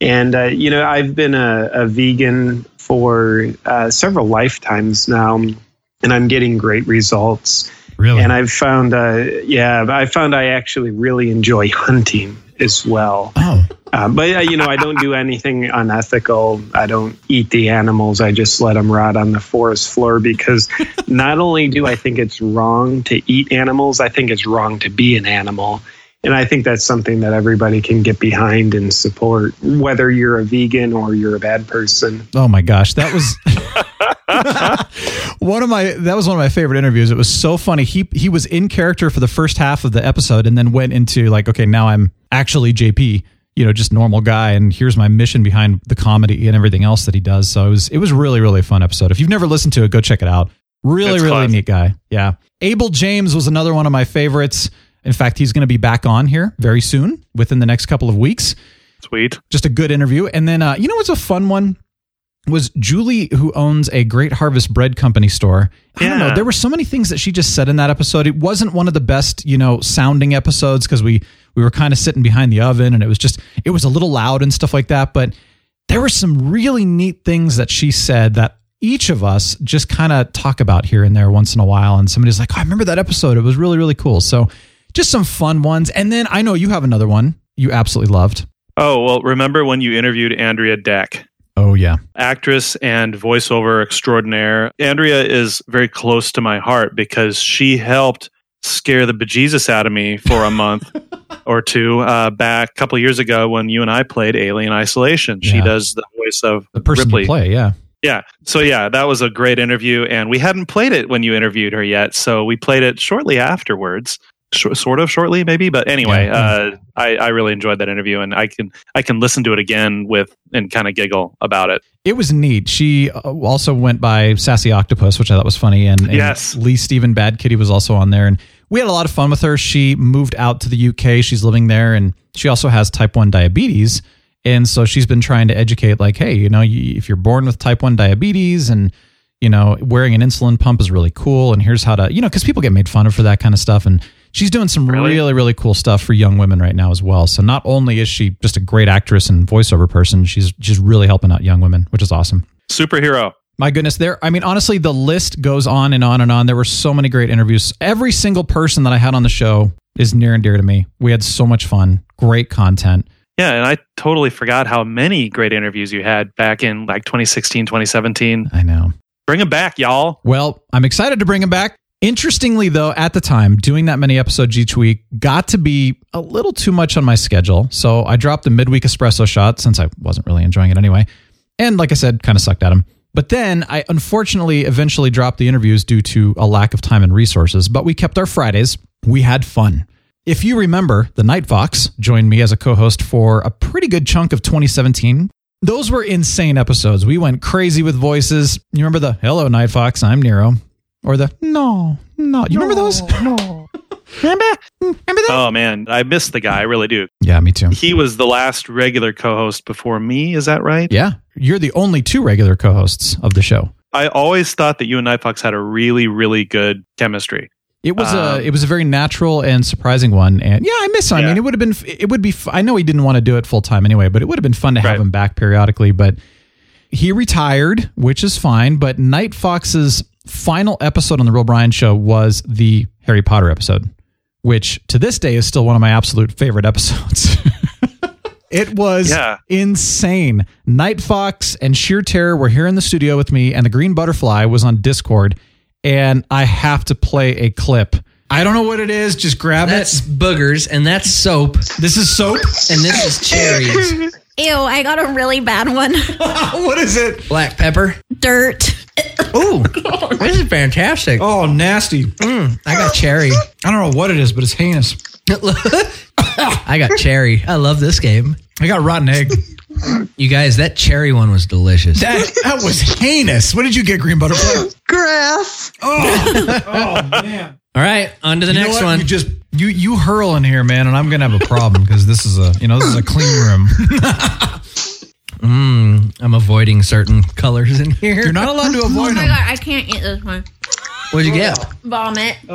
And, uh, you know, I've been a, a vegan for uh, several lifetimes now, and I'm getting great results. Really? And I've found, uh, yeah, I found I actually really enjoy hunting as well. Oh. Uh, but uh, you know, I don't do anything unethical. I don't eat the animals. I just let them rot on the forest floor because not only do I think it's wrong to eat animals, I think it's wrong to be an animal. And I think that's something that everybody can get behind and support, whether you're a vegan or you're a bad person. Oh my gosh, that was one of my that was one of my favorite interviews. It was so funny. He he was in character for the first half of the episode and then went into like, okay, now I'm actually JP, you know, just normal guy and here's my mission behind the comedy and everything else that he does. So it was it was really really fun episode. If you've never listened to it, go check it out. Really That's really classic. neat guy. Yeah. Abel James was another one of my favorites. In fact, he's going to be back on here very soon within the next couple of weeks. Sweet. Just a good interview. And then uh, you know what's a fun one? Was Julie, who owns a Great Harvest Bread Company store. I don't know. There were so many things that she just said in that episode. It wasn't one of the best, you know, sounding episodes because we we were kind of sitting behind the oven and it was just it was a little loud and stuff like that. But there were some really neat things that she said that each of us just kind of talk about here and there once in a while. And somebody's like, oh, I remember that episode. It was really, really cool. So just some fun ones. And then I know you have another one you absolutely loved. Oh, well, remember when you interviewed Andrea Deck? Oh, yeah. Actress and voiceover extraordinaire. Andrea is very close to my heart because she helped scare the bejesus out of me for a month or two uh, back a couple of years ago when you and I played Alien Isolation. She Yeah. does the voice of The person Ripley. play, yeah. Yeah. So yeah, that was a great interview, and we hadn't played it when you interviewed her yet. So we played it shortly afterwards, Sh- sort of shortly, maybe. But anyway, Yeah. uh, I, I really enjoyed that interview, and I can I can listen to it again with and kind of giggle about it. It was neat. She uh, also went by Sassy Octopus, which I thought was funny. And, and Yes. Lee Stephen Bad Kitty was also on there. And we had a lot of fun with her. She moved out to the UK. She's living there. And she also has type 1 diabetes. And so she's been trying to educate, like, hey, you know, if you're born with type 1 diabetes and, you know, wearing an insulin pump is really cool. And here's how to, you know, because people get made fun of for that kind of stuff. And she's doing some really, really cool stuff for young women right now as well. So not only is she just a great actress and voiceover person, she's just really helping out young women, which is awesome. Superhero. My goodness, there. I mean, honestly, the list goes on and on and on. There were so many great interviews. Every single person that I had on the show is near and dear to me. We had so much fun, great content. Yeah, and I totally forgot how many great interviews you had back in like 2016, 2017. I know. Bring them back, y'all. Well, I'm excited to bring them back. Interestingly, though, at the time, doing that many episodes each week got to be a little too much on my schedule. So I dropped the midweek espresso shot since I wasn't really enjoying it anyway. And like I said, kind of sucked at them. But then I unfortunately eventually dropped the interviews due to a lack of time and resources. But we kept our Fridays. We had fun. If you remember, the Night Fox joined me as a co host for a pretty good chunk of 2017. Those were insane episodes. We went crazy with voices. You remember the Hello, Night Fox, I'm Nero? Or the No, no. You remember those? No. remember? Remember that? Oh man, I miss the guy. I really do. Yeah, me too. He was the last regular co-host before me. Is that right? Yeah. You're the only two regular co hosts of the show. I always thought that you and Night Fox had a really, really good chemistry. It was Um, a it was a very natural and surprising one, and yeah, I miss him. I mean, it would have been it would be. I know he didn't want to do it full time anyway, but it would have been fun to have Right. him back periodically. But he retired, which is fine. But Night Fox's final episode on the Real Brian Show was the Harry Potter episode, which to this day is still one of my absolute favorite episodes. it was Yeah. insane. Night Fox and Sheer Terror were here in the studio with me, and the Green Butterfly was on Discord. And I have to play a clip. I don't know what it is. Just grab That's it. boogers, and that's soap, This is soap. and this is cherries. Ew, I got a really bad one. what is it? Black pepper. Dirt. Ooh, this is fantastic. Oh, nasty. Mm, I got cherry. I don't know what it is, but it's heinous. I got cherry. I love this game. I got rotten egg. You guys, that cherry one was delicious. That that was heinous. What did you get, Green Butterfly? Grass. Oh, oh man. All right, on to the You know next what? one. You just you you hurl in here, man, and I'm gonna have a problem because this is a you know this is a clean room. Mm, I'm avoiding certain colors in here. You're not allowed to avoid. Oh my them. god, I can't eat this one. What'd you get? Vomit.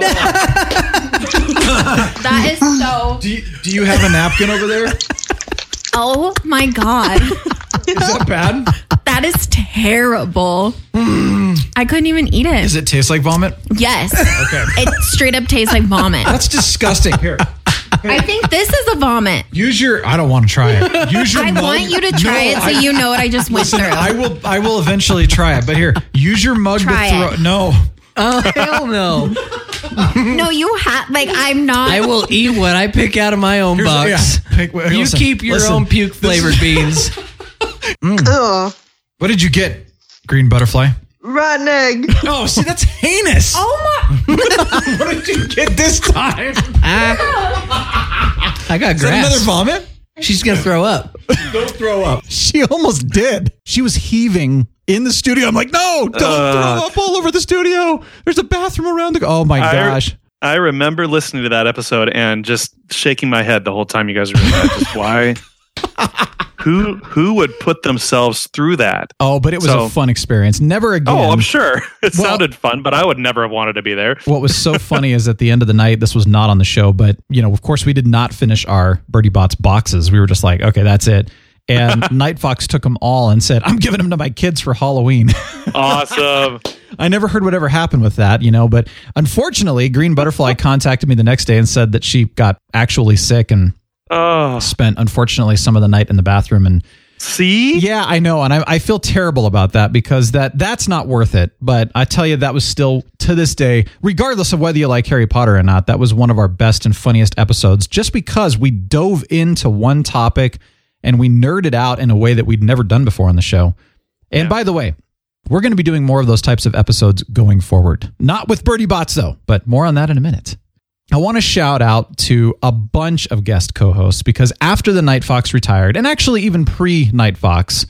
that is so. Do you, do you have a napkin over there? Is Oh my god. Is that bad? That is terrible. I couldn't even eat it. Does it taste like vomit? Yes. Okay. It straight up tastes like vomit. That's disgusting. Here, I think this is a vomit. use your. I don't want to try it. Use your. I mug. want you to try No, it so I- you know what I just went Listen, through. I will. I will eventually try it. But here, use your mug Try to throw. it. No. Oh hell no! no, you have like I'm not. I will eat what I pick out of my own Here's- box. yeah, pick- wait, you listen, keep your listen. own puke flavored beans. Mm. Ugh. What did you get, Green Butterfly? Rotten egg. Oh, see, that's heinous. oh my! what did you get this time? Ah. I got Is that grass. another vomit? She's gonna throw up. Don't throw up. She almost did. She was heaving in the studio. I'm like, no, don't Uh. throw up all over the studio. There's a bathroom around the. Oh my I- gosh. I remember listening to that episode and just shaking my head the whole time you guys were doing that. Just why? Who who would put themselves through that? Oh, but it was So- a fun experience. Never again. Oh, I'm sure it Well- sounded fun, but I would never have wanted to be there. What was so funny is at the end of the night, this was not on the show, but you know, of course, we did not finish our Bertie Bott's boxes. We were just like, okay, that's it. And Night Fox took them all and said, I'm giving them to my kids for Halloween. Awesome. I never heard whatever happened with that, you know, but unfortunately, Green Butterfly contacted me the next day and said that she got actually sick and oh. spent, unfortunately, some of the night in the bathroom. And see, yeah, I know, and I, I feel terrible about that because that that's not worth it. But I tell you, that was still to this day, regardless of whether you like Harry Potter or not, that was one of our best and funniest episodes, just because we dove into one topic and we nerded out in a way that we'd never done before on the show. And by the way, we're going to be doing more of those types of episodes going forward. Not with Bertie Bott's, though, but more on that in a minute. I want to shout out to a bunch of guest co hosts because after the Night Fox retired, and actually even pre Night Fox,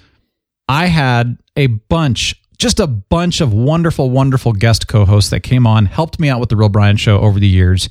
I had a bunch, just a bunch of wonderful, wonderful guest co hosts that came on, helped me out with The Real Brian Show over the years.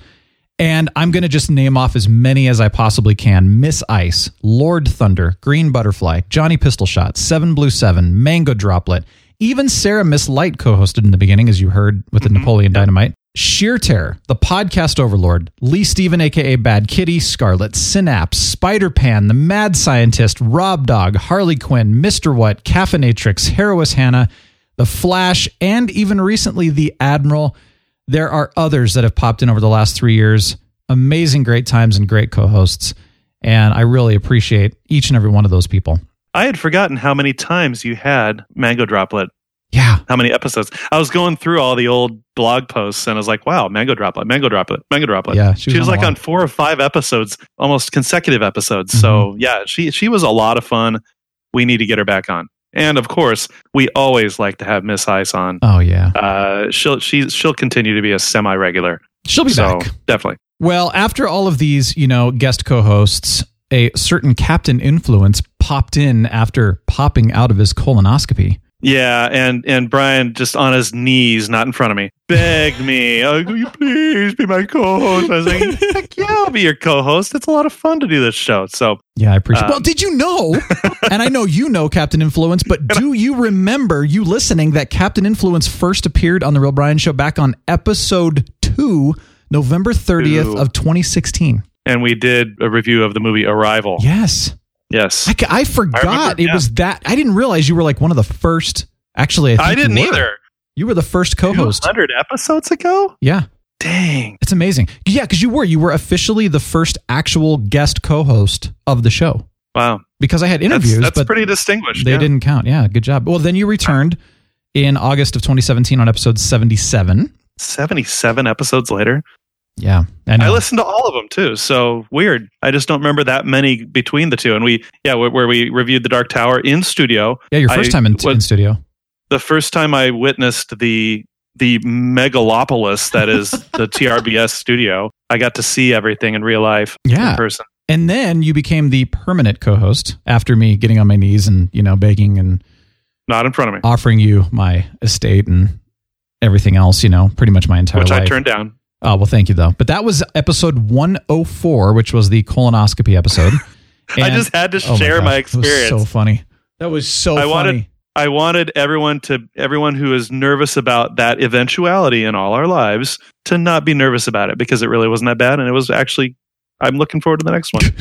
And I'm going to just name off as many as I possibly can Miss Ice, Lord Thunder, Green Butterfly, Johnny Pistol Shot, Seven Blue Seven, Mango Droplet, even Sarah Miss Light co hosted in the beginning, as you heard with the mm-hmm. Napoleon Dynamite. Sheer Terror, the podcast overlord, Lee Steven, aka Bad Kitty, Scarlet, Synapse, Spider Pan, the Mad Scientist, Rob Dog, Harley Quinn, Mr. What, Caffeinatrix, Herois Hannah, The Flash, and even recently The Admiral. There are others that have popped in over the last three years. Amazing, great times, and great co hosts. And I really appreciate each and every one of those people. I had forgotten how many times you had Mango Droplet. Yeah. How many episodes? I was going through all the old blog posts and I was like, wow, Mango Droplet, Mango Droplet, Mango Droplet. Yeah, She was, on like on four or five episodes, almost consecutive episodes. Mm-hmm. So yeah, she she was a lot of fun. We need to get her back on. And of course, we always like to have Miss Ice on. Oh, yeah. Uh, she'll she she'll continue to be a semi regular. She'll be so, back. Definitely. Well, after all of these, you know, guest co-hosts, a certain Captain Influence popped in after popping out of his colonoscopy. Yeah, and and Brian just on his knees, not in front of me, begged me, "Oh, will you please be my co-host?" I was like, "Heck yeah, I'll be your co-host. It's a lot of fun to do this show." So Yeah, I appreciate. Um, well, did you know? and I know you know Captain Influence, but do you remember you listening that Captain Influence first appeared on the Real Brian Show back on episode two, November thirtieth of twenty sixteen? and we did a review of the movie Arrival. Yes, Yes, I, I forgot remember, it yeah. was that. I didn't realize you were like one of the first. Actually, I, I didn't were. either. You were the first co-host. Hundred episodes ago. Yeah. Dang. It's amazing. Yeah, because you were. You were officially the first actual guest co host of the show. Wow. Because I had That's, interviews, that's but pretty distinguished. they yeah. didn't count. Yeah, good job. Well, then you returned in August of 2017 on episode 77. Seventy-seven episodes later. Yeah. I I, listened to all of them too. So weird. I just don't remember that many between the two. And we, yeah, where, where we reviewed the Dark Tower in studio. yeah, your first I time in, was- in studio. the first time I witnessed the the megalopolis that is the TRBS studio, I got to see everything in real life Yeah. in person. And then you became the permanent co host after me getting on my knees and, you know, begging and Not in front of me, offering you my estate and everything else, you know, pretty much my entire which life. I turned down. Oh, well, thank you, though. But that was episode 104, which was the colonoscopy episode. I just had to Oh share my, God, it was experience. so funny. That was so I funny. wanted I wanted everyone to everyone who is nervous about that eventuality in all our lives to not be nervous about it because it really wasn't that bad and it was actually I'm looking forward to the next one.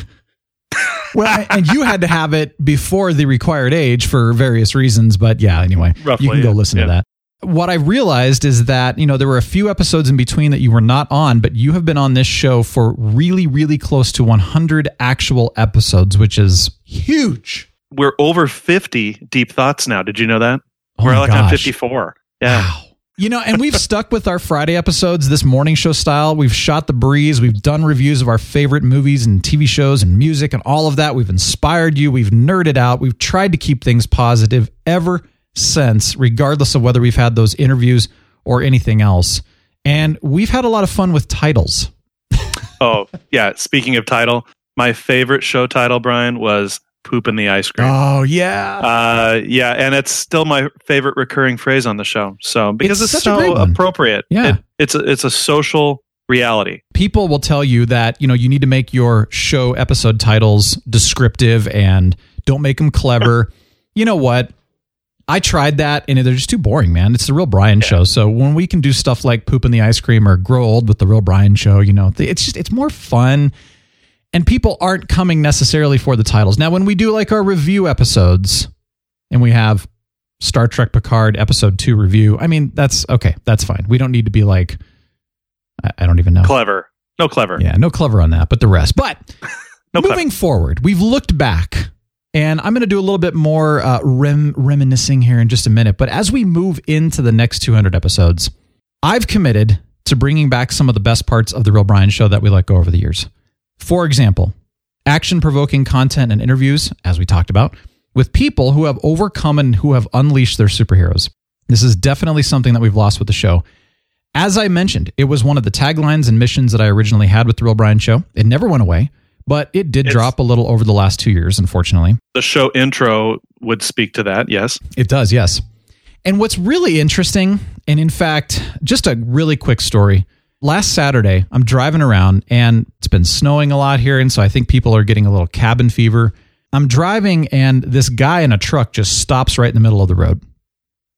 well, and you had to have it before the required age for various reasons. But yeah, anyway, Roughly, you can go yeah. listen Yeah. to that. What I realized is that, you know, there were a few episodes in between that you were not on, but you have been on this show for really, really close to 100 actual episodes, which is huge. We're over 50 deep thoughts now. Did you know that? Oh We're like on gosh. 54. Yeah. You know, and we've stuck with our Friday episodes, this morning show style. We've shot the breeze. We've done reviews of our favorite movies and TV shows and music and all of that. We've inspired you. We've nerded out. We've tried to keep things positive ever since, regardless of whether we've had those interviews or anything else. And we've had a lot of fun with titles. Oh, yeah. Speaking of title, my favorite show title, Brian, was Poop in the Ice Cream. Oh, yeah. Uh, yeah, and it's still my favorite recurring phrase on the show. So because It's it's, such a great so appropriate. Yeah. It- it's a, it's a social reality. people will tell you that you know you need to make your show episode titles descriptive and don't make them clever. you know what? I tried that and they're just too boring, man. It's the real Brian show. So when we can do stuff like poop in the ice cream or grow old with the real Brian show, you know, it's just it's more fun. And people aren't coming necessarily for the titles. Now, when we do like our review episodes and we have Star Trek Picard episode two review, I mean, that's okay. That's fine. We don't need to be like, I, I don't even know. Clever. No clever. Yeah, no clever on that, but the rest. But No moving forward, we've looked back, and I'm going to do a little bit more uh, rem- reminiscing here in just a minute. But as we move into the next 200 episodes, I've committed to bringing back some of the best parts of the Real Brian Show that we let go over the years. For example, action provoking content and interviews, as we talked about, with people who have overcome and who have unleashed their superheroes. This is definitely something that we've lost with the show. As I mentioned, it was one of the taglines and missions that I originally had with the Real Brian Show. It never went away, but it did drop a little over the last two years, unfortunately. The show intro would speak to that. Yes. It does, yes. And what's really interesting, and in fact, just a really quick story. Last Saturday, I'm driving around and it's been snowing a lot here. And so I think people are getting a little cabin fever. I'm driving and this guy in a truck just stops right in the middle of the road.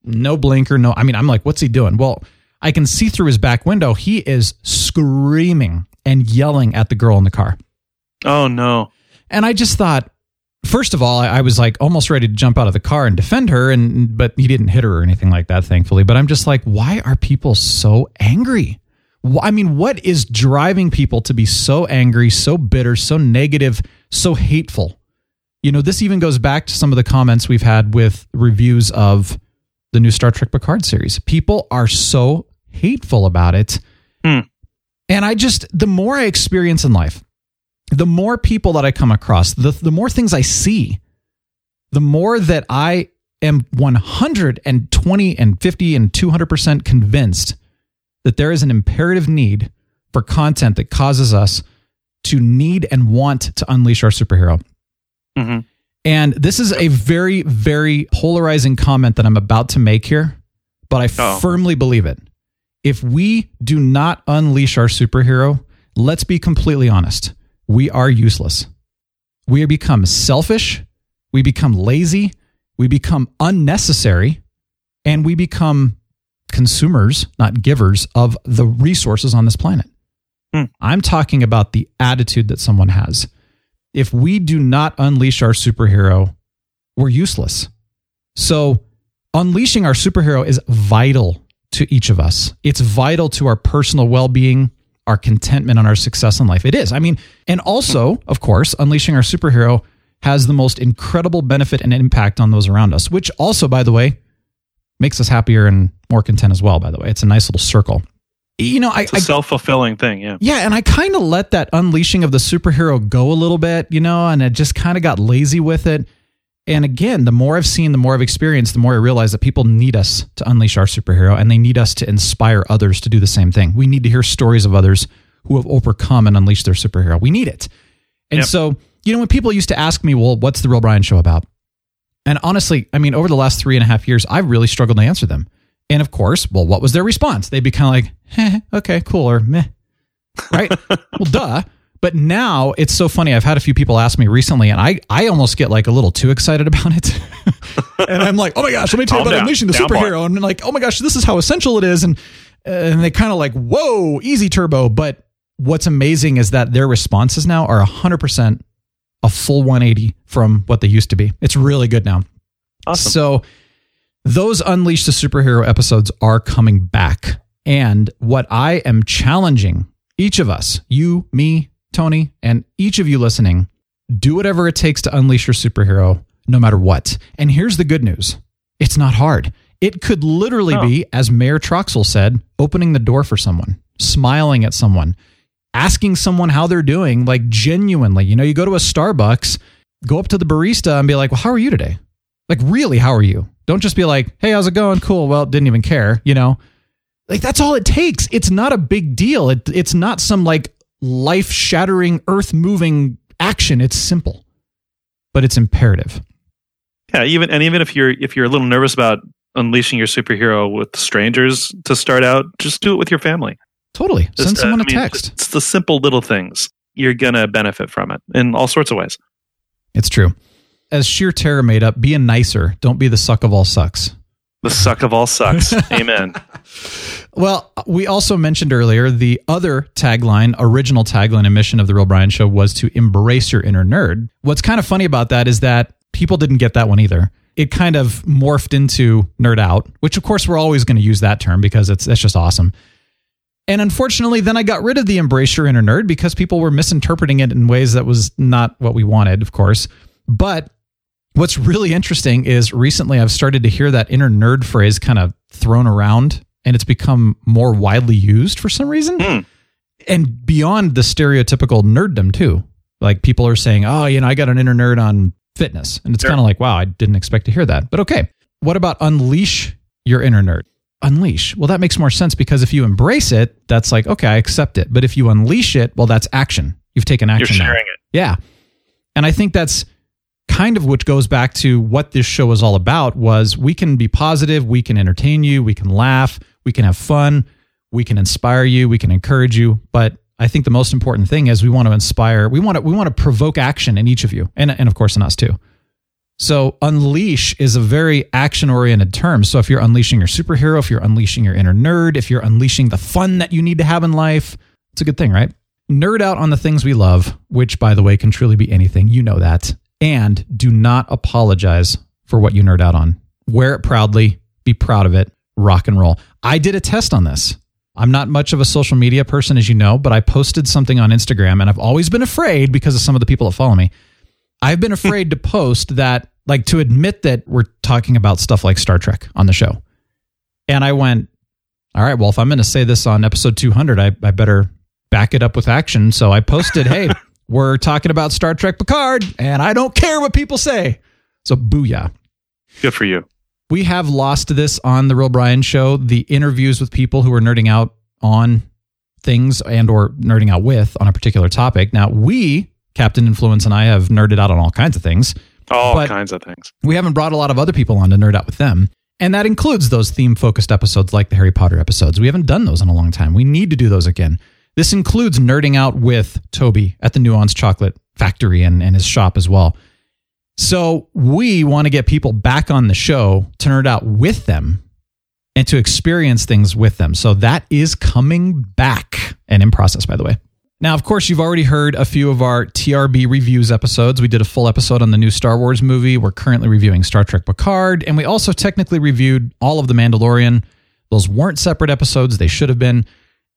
No blinker, no. I mean, I'm like, what's he doing? Well, I can see through his back window. He is screaming and yelling at the girl in the car. Oh, no. And I just thought, first of all, I, I was like almost ready to jump out of the car and defend her, and but he didn't hit her or anything like that, thankfully. But I'm just like, why are people so angry? I mean, what is driving people to be so angry, so bitter, so negative, so hateful? You know, this even goes back to some of the comments we've had with reviews of the new Star Trek Picard series. People are so hateful about it. Hmm. And I just, the more I experience in life, the more people that I come across, the, the more things I see, the more that I am 120 and 50 and 200% convinced that there is an imperative need for content that causes us to need and want to unleash our superhero. Mm-hmm. And this is a very, very polarizing comment that I'm about to make here, but I Oh. firmly believe it. If we do not unleash our superhero, let's be completely honest, we are useless. We become selfish, we become lazy, we become unnecessary, and we become consumers, not givers, of the resources on this planet. Hmm. I'm talking about the attitude that someone has. If we do not unleash our superhero, we're useless. So, unleashing our superhero is vital to each of us. It's vital to our personal well being, our contentment, and our success in life. It is. I mean, and also, of course, unleashing our superhero has the most incredible benefit and impact on those around us, which also, by the way, makes us happier and more content as well, by the way. It's a nice little circle. You know, I, It's a self fulfilling thing. Yeah. yeah, and I kind of let that unleashing of the superhero go a little bit, you know, and I just kind of got lazy with it. And again, the more I've seen, the more I've experienced, the more I realize that people need us to unleash our superhero and they need us to inspire others to do the same thing. We need to hear stories of others who have overcome and unleashed their superhero. We need it. And Yep. so, you know, when people used to ask me, well, what's the Real Brian show about? And honestly, I mean, over the last three and a half years, I've really struggled to answer them. And of course, well, what was their response? They'd be kind of like, eh, okay, cool, or meh. Right? well, duh. But now it's so funny. I've had a few people ask me recently, and I, I almost get like a little too excited about it. and I'm like, oh my gosh, let me tell you about down. unleashing the superhero. And like, oh my gosh, this is how essential it is. And and they kind of like, whoa, easy turbo. But what's amazing is that their responses now are 100% a full 180 from what they used to be. It's really good now. Awesome. So those Unleash the Superhero episodes are coming back. And what I am challenging each of us, you, me, Tony, and each of you listening, do whatever it takes to unleash your superhero, no matter what. And here's the good news it's not hard. It could literally be, as Mayor Troxell said, opening the door for someone, smiling at someone, asking someone how they're doing, like genuinely. You know, you go to a Starbucks, go up to the barista and be like, well, how are you today? Like, really, how are you? Don't just be like, hey, how's it going? Cool. Well, didn't even care, you know? Like, that's all it takes. It's not a big deal. It, it's not some like life shattering, earth moving action. It's simple, but it's imperative. Yeah, even and even if you're if you're a little nervous about unleashing your superhero with strangers to start out, just do it with your family. Totally. Just, Send someone uh, a I mean, text. It's the simple little things. You're gonna benefit from it in all sorts of ways. It's true. As sheer terror made up, be a nicer. Don't be the suck of all sucks. The suck of all sucks. Amen. Well, we also mentioned earlier the other tagline, original tagline and mission of the Real Brian Show was to embrace your inner nerd. What's kind of funny about that is that people didn't get that one either. It kind of morphed into nerd out, which of course we're always going to use that term because it's that's just awesome. And unfortunately, then I got rid of the embrace your inner nerd because people were misinterpreting it in ways that was not what we wanted, of course. But what's really interesting is recently I've started to hear that inner nerd phrase kind of thrown around and it's become more widely used for some reason. Hmm. And beyond the stereotypical nerddom, too. Like people are saying, oh, you know, I got an inner nerd on fitness. And it's kind of like, wow, I didn't expect to hear that. But okay. What about unleash your inner nerd? Unleash. Well, that makes more sense because if you embrace it, that's like, okay, I accept it. But if you unleash it, well, that's action. You've taken action. You're action. now. sharing it. Yeah. And I think that's kind of which goes back to what this show is all about was we can be positive, we can entertain you, we can laugh, we can have fun, we can inspire you, we can encourage you, but I think the most important thing is we want to inspire, we want to we want to provoke action in each of you and and of course in us too. So unleash is a very action oriented term. So if you're unleashing your superhero, if you're unleashing your inner nerd, if you're unleashing the fun that you need to have in life, it's a good thing, right? Nerd out on the things we love, which by the way can truly be anything. You know that. And do not apologize for what you nerd out on. Wear it proudly, be proud of it, rock and roll. I did a test on this. I'm not much of a social media person, as you know, but I posted something on Instagram and I've always been afraid because of some of the people that follow me. I've been afraid to post that, like to admit that we're talking about stuff like Star Trek on the show. And I went, all right, well, if I'm going to say this on episode 200, I, I better back it up with action. So I posted, hey, we're talking about Star Trek Picard, and I don't care what people say. So booyah. Good for you. We have lost this on the Real Brian show. The interviews with people who are nerding out on things and or nerding out with on a particular topic. Now we, Captain Influence and I have nerded out on all kinds of things. All kinds of things. We haven't brought a lot of other people on to nerd out with them. And that includes those theme focused episodes like the Harry Potter episodes. We haven't done those in a long time. We need to do those again. This includes nerding out with Toby at the Nuance Chocolate Factory and, and his shop as well. So we want to get people back on the show to nerd out with them and to experience things with them. So that is coming back and in process, by the way. Now, of course, you've already heard a few of our TRB reviews episodes. We did a full episode on the new Star Wars movie. We're currently reviewing Star Trek Picard, and we also technically reviewed all of The Mandalorian. Those weren't separate episodes, they should have been.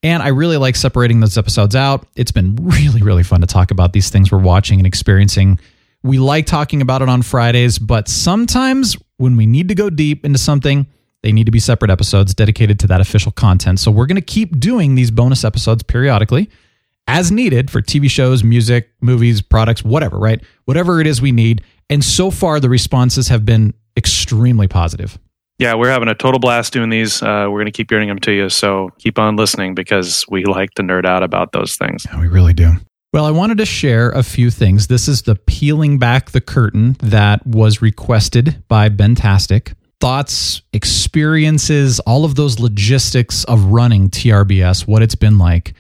And I really like separating those episodes out. It's been really, really fun to talk about these things we're watching and experiencing. We like talking about it on Fridays, but sometimes when we need to go deep into something, they need to be separate episodes dedicated to that official content. So we're going to keep doing these bonus episodes periodically as needed for TV shows, music, movies, products, whatever, right? Whatever it is we need. And so far, the responses have been extremely positive. Yeah, we're having a total blast doing these. Uh, we're going to keep getting them to you. So keep on listening because we like to nerd out about those things. Yeah, we really do. Well, I wanted to share a few things. This is the peeling back the curtain that was requested by Bentastic. Thoughts, experiences, all of those logistics of running TRBS, what it's been like.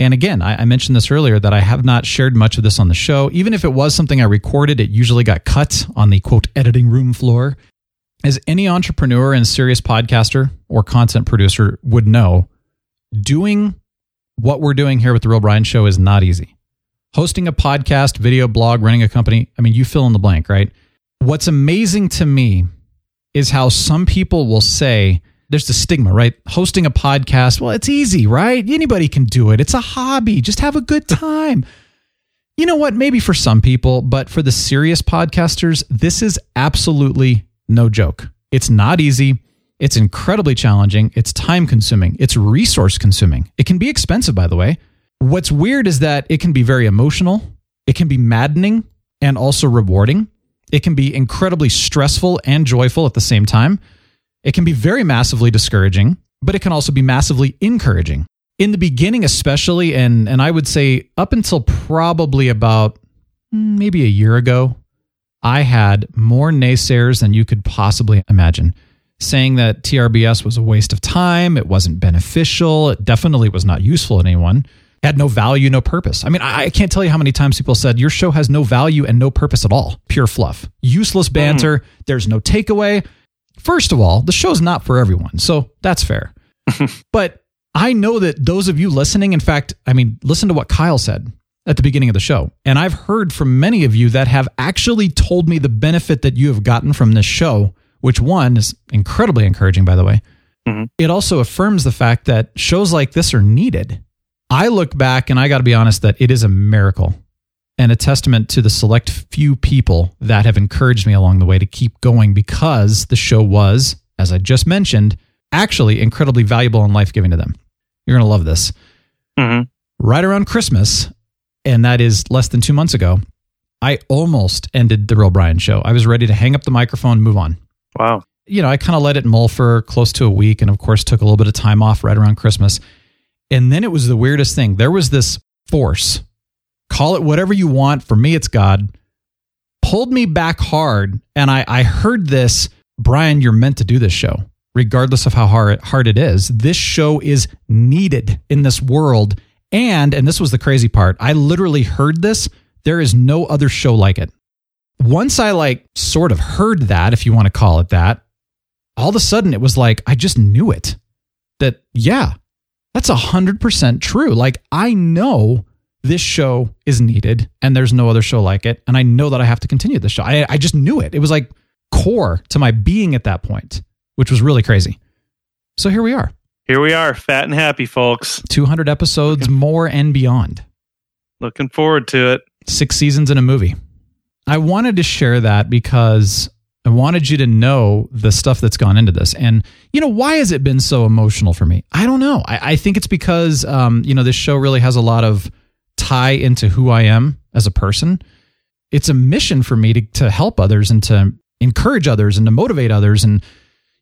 And again, I, I mentioned this earlier that I have not shared much of this on the show. Even if it was something I recorded, it usually got cut on the quote editing room floor. As any entrepreneur and serious podcaster or content producer would know, doing what we're doing here with the Real Brian Show is not easy. Hosting a podcast, video, blog, running a company, I mean, you fill in the blank, right? What's amazing to me is how some people will say, there's the stigma, right? Hosting a podcast, well, it's easy, right? Anybody can do it. It's a hobby. Just have a good time. you know what? Maybe for some people, but for the serious podcasters, this is absolutely no joke. It's not easy. It's incredibly challenging. It's time consuming. It's resource consuming. It can be expensive, by the way. What's weird is that it can be very emotional, it can be maddening and also rewarding. It can be incredibly stressful and joyful at the same time. It can be very massively discouraging, but it can also be massively encouraging. In the beginning, especially, and, and I would say up until probably about mm, maybe a year ago, I had more naysayers than you could possibly imagine, saying that TRBS was a waste of time, it wasn't beneficial, it definitely was not useful to anyone, had no value, no purpose. I mean, I I can't tell you how many times people said your show has no value and no purpose at all. Pure fluff, useless hmm. banter. There's no takeaway. First of all, the show's not for everyone, so that's fair. but I know that those of you listening, in fact, I mean, listen to what Kyle said at the beginning of the show. And I've heard from many of you that have actually told me the benefit that you have gotten from this show, which one is incredibly encouraging, by the way. Mm-hmm. It also affirms the fact that shows like this are needed. I look back and I got to be honest that it is a miracle and a testament to the select few people that have encouraged me along the way to keep going because the show was, as I just mentioned, actually incredibly valuable and life giving to them. You're going to love this. Mm-hmm. Right around Christmas, and that is less than two months ago, I almost ended the Real Brian show. I was ready to hang up the microphone and move on. Wow. You know, I kind of let it mull for close to a week and, of course, took a little bit of time off right around Christmas. And then it was the weirdest thing. There was this force, call it whatever you want. For me, it's God, pulled me back hard. And I, I heard this Brian, you're meant to do this show, regardless of how hard, hard it is. This show is needed in this world. And, and this was the crazy part, I literally heard this. There is no other show like it. Once I like sort of heard that, if you want to call it that, all of a sudden it was like, I just knew it that, yeah, that's a hundred percent true. Like I know this show is needed and there's no other show like it. And I know that I have to continue this show. I, I just knew it. It was like core to my being at that point, which was really crazy. So here we are. Here we are, fat and happy, folks. 200 episodes more and beyond. Looking forward to it. Six seasons in a movie. I wanted to share that because I wanted you to know the stuff that's gone into this. And, you know, why has it been so emotional for me? I don't know. I, I think it's because, um, you know, this show really has a lot of tie into who I am as a person. It's a mission for me to, to help others and to encourage others and to motivate others. And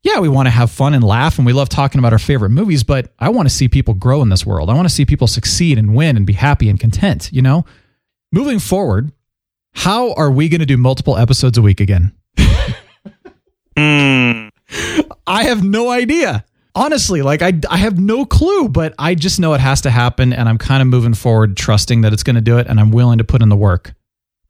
yeah, we want to have fun and laugh and we love talking about our favorite movies, but I want to see people grow in this world. I want to see people succeed and win and be happy and content, you know? Moving forward, how are we going to do multiple episodes a week again? Hmm. I have no idea. Honestly, like I, I have no clue, but I just know it has to happen, and I'm kind of moving forward, trusting that it's going to do it, and I'm willing to put in the work.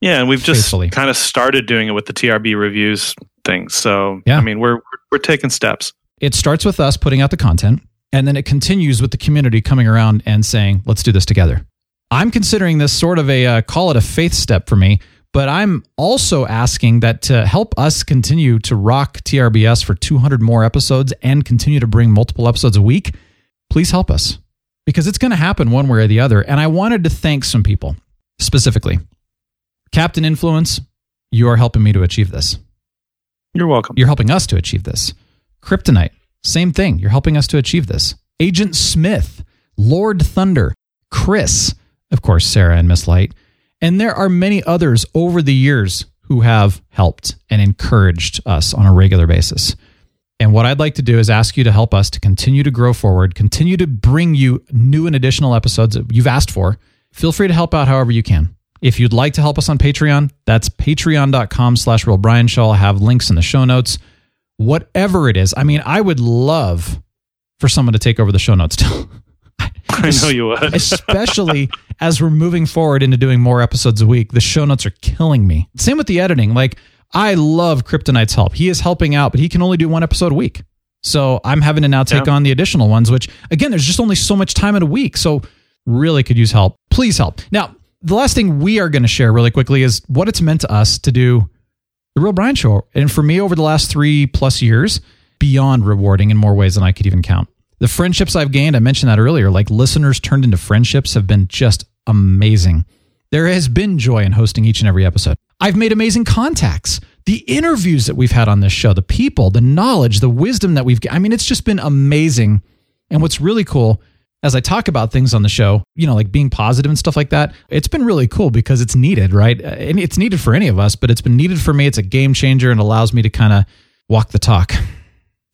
Yeah, and we've just Faithfully. kind of started doing it with the TRB reviews thing. So Yeah. I mean, we're we're taking steps. It starts with us putting out the content, and then it continues with the community coming around and saying, "Let's do this together." I'm considering this sort of a uh, call it a faith step for me, but I'm also asking that to help us continue to rock TRBS for 200 more episodes and continue to bring multiple episodes a week. Please help us because it's going to happen one way or the other. And I wanted to thank some people specifically. Captain Influence, you are helping me to achieve this. You're welcome. You're helping us to achieve this. Kryptonite, same thing. You're helping us to achieve this. Agent Smith, Lord Thunder, Chris, of course, Sarah and Miss Light. And there are many others over the years who have helped and encouraged us on a regular basis. And what I'd like to do is ask you to help us to continue to grow forward, continue to bring you new and additional episodes that you've asked for. Feel free to help out however you can. If you'd like to help us on Patreon, that's patreon.com slash real Brian Show. I'll have links in the show notes. Whatever it is. I mean, I would love for someone to take over the show notes too. I know you would. especially as we're moving forward into doing more episodes a week. The show notes are killing me. Same with the editing. Like, I love Kryptonite's help. He is helping out, but he can only do one episode a week. So I'm having to now take Yeah. on the additional ones, which again, there's just only so much time in a week. So really could use help. Please help. Now, the last thing we are going to share really quickly is what it's meant to us to do the Real Brian Show. And for me, over the last three plus years, beyond rewarding in more ways than I could even count. The friendships I've gained, I mentioned that earlier, like listeners turned into friendships have been just amazing. There has been joy in hosting each and every episode. I've made amazing contacts. The interviews that we've had on this show, the people, the knowledge, the wisdom that we've, I mean, it's just been amazing. And what's really cool, as I talk about things on the show, you know, like being positive and stuff like that, it's been really cool because it's needed, right? Uh, and it's needed for any of us, but it's been needed for me. It's a game changer and allows me to kind of walk the talk.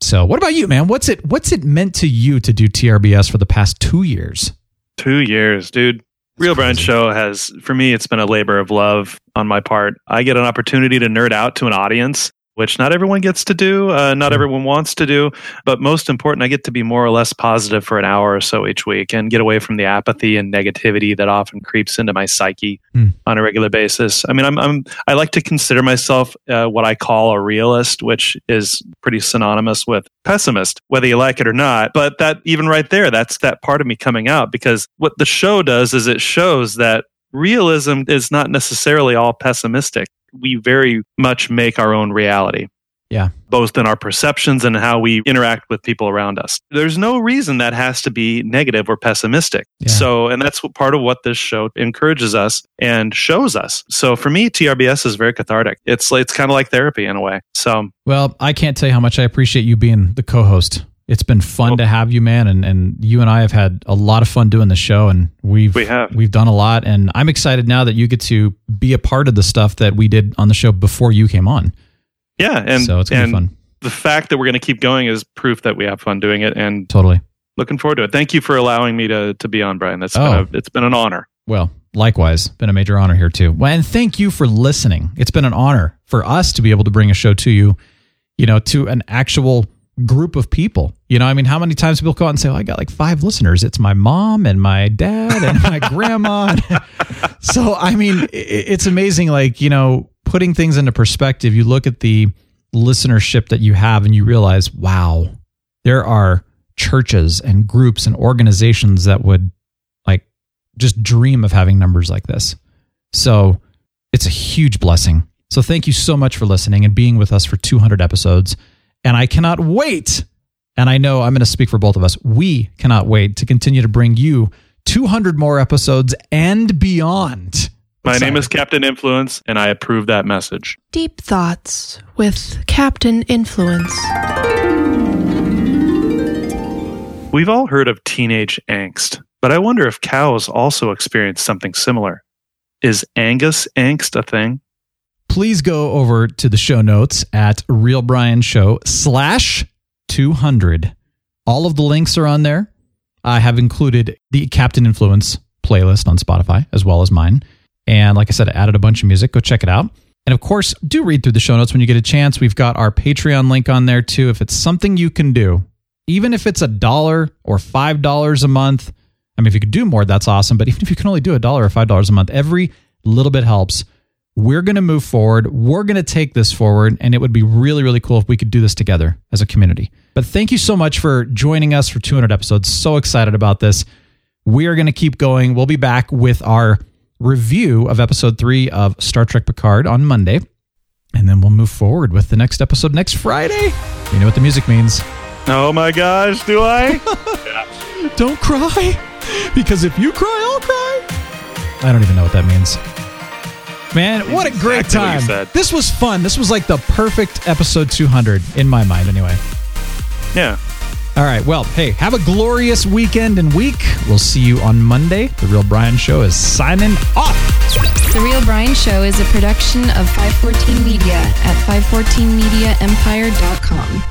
So, what about you, man? What's it what's it meant to you to do TRBS for the past 2 years? Two years, dude. Real Brian Show has, for me, it's been a labor of love on my part. I get an opportunity to nerd out to an audience which not everyone gets to do, uh, not everyone wants to do. But most important, I get to be more or less positive for an hour or so each week and get away from the apathy and negativity that often creeps into my psyche Hmm. on a regular basis. I mean, I'm, I'm I like to consider myself uh, what I call a realist, which is pretty synonymous with pessimist, whether you like it or not. But that even right there, that's that part of me coming out because what the show does is it shows that realism is not necessarily all pessimistic. We very much make our own reality Yeah. both in our perceptions and how we interact with people around us. There's no reason that has to be negative or pessimistic. So, and that's what part of what this show encourages us and shows us. So for me, TRBS is very cathartic. It's it's kind of like therapy in a way. So Well, I can't tell you how much I appreciate you being the co-host. It's been fun to have you, man, and and you and I have had a lot of fun doing the show, and we've We have. we've done a lot, and I'm excited now that you get to be a part of the stuff that we did on the show before you came on. yeah, and So it's gonna be fun. the fact that we're going to keep going is proof that we have fun doing it, and Totally. looking forward to it. Thank you for allowing me to to be on, Brian. That's Oh. it's been an honor. Well, likewise, been a major honor here too. Well, and thank you for listening. It's been an honor for us to be able to bring a show to you, you know, to an actual group of people. You know, I mean, how many times people go out and say, oh, I got like five listeners. It's my mom and my dad and my grandma. so, I mean, it's amazing. Like, you know, putting things into perspective, you look at the listenership that you have and you realize, wow, there are churches and groups and organizations that would like just dream of having numbers like this. So it's a huge blessing. So thank you so much for listening and being with us for 200 episodes. And I cannot wait. And I know I'm going to speak for both of us. We cannot wait to continue to bring you 200 more episodes and beyond. My name is Captain Influence, and I approve that message. Deep Thoughts with Captain Influence. We've all heard of teenage angst, but I wonder if cows also experience something similar. Is Angus angst a thing? Please go over to the show notes at Real Brian Show slash 200. All of the links are on there. I have included the Captain Influence playlist on Spotify as well as mine. And like I said, I added a bunch of music. Go check it out. And of course, do read through the show notes when you get a chance. We've got our Patreon link on there too. If it's something you can do, even if it's a dollar or five dollars a month, I mean, if you could do more, that's awesome. But even if you can only do a dollar or five dollars a month, every little bit helps. We're going to move forward. We're going to take this forward. And it would be really, really cool if we could do this together as a community. But thank you so much for joining us for 200 episodes. So excited about this. We are going to keep going. We'll be back with our review of episode three of Star Trek Picard on Monday. And then we'll move forward with the next episode next Friday. You know what the music means. Oh my gosh, do I? Don't cry. Because if you cry, I'll cry. I don't even know what that means. Man, what a great Exactly time. said. This was fun. This was like the perfect episode 200 in my mind, anyway. Yeah. All right. Well, hey, have a glorious weekend and week. We'll see you on Monday. The Real Brian Show is signing off. The Real Brian Show is a production of 514 Media at 514mediaempire.com.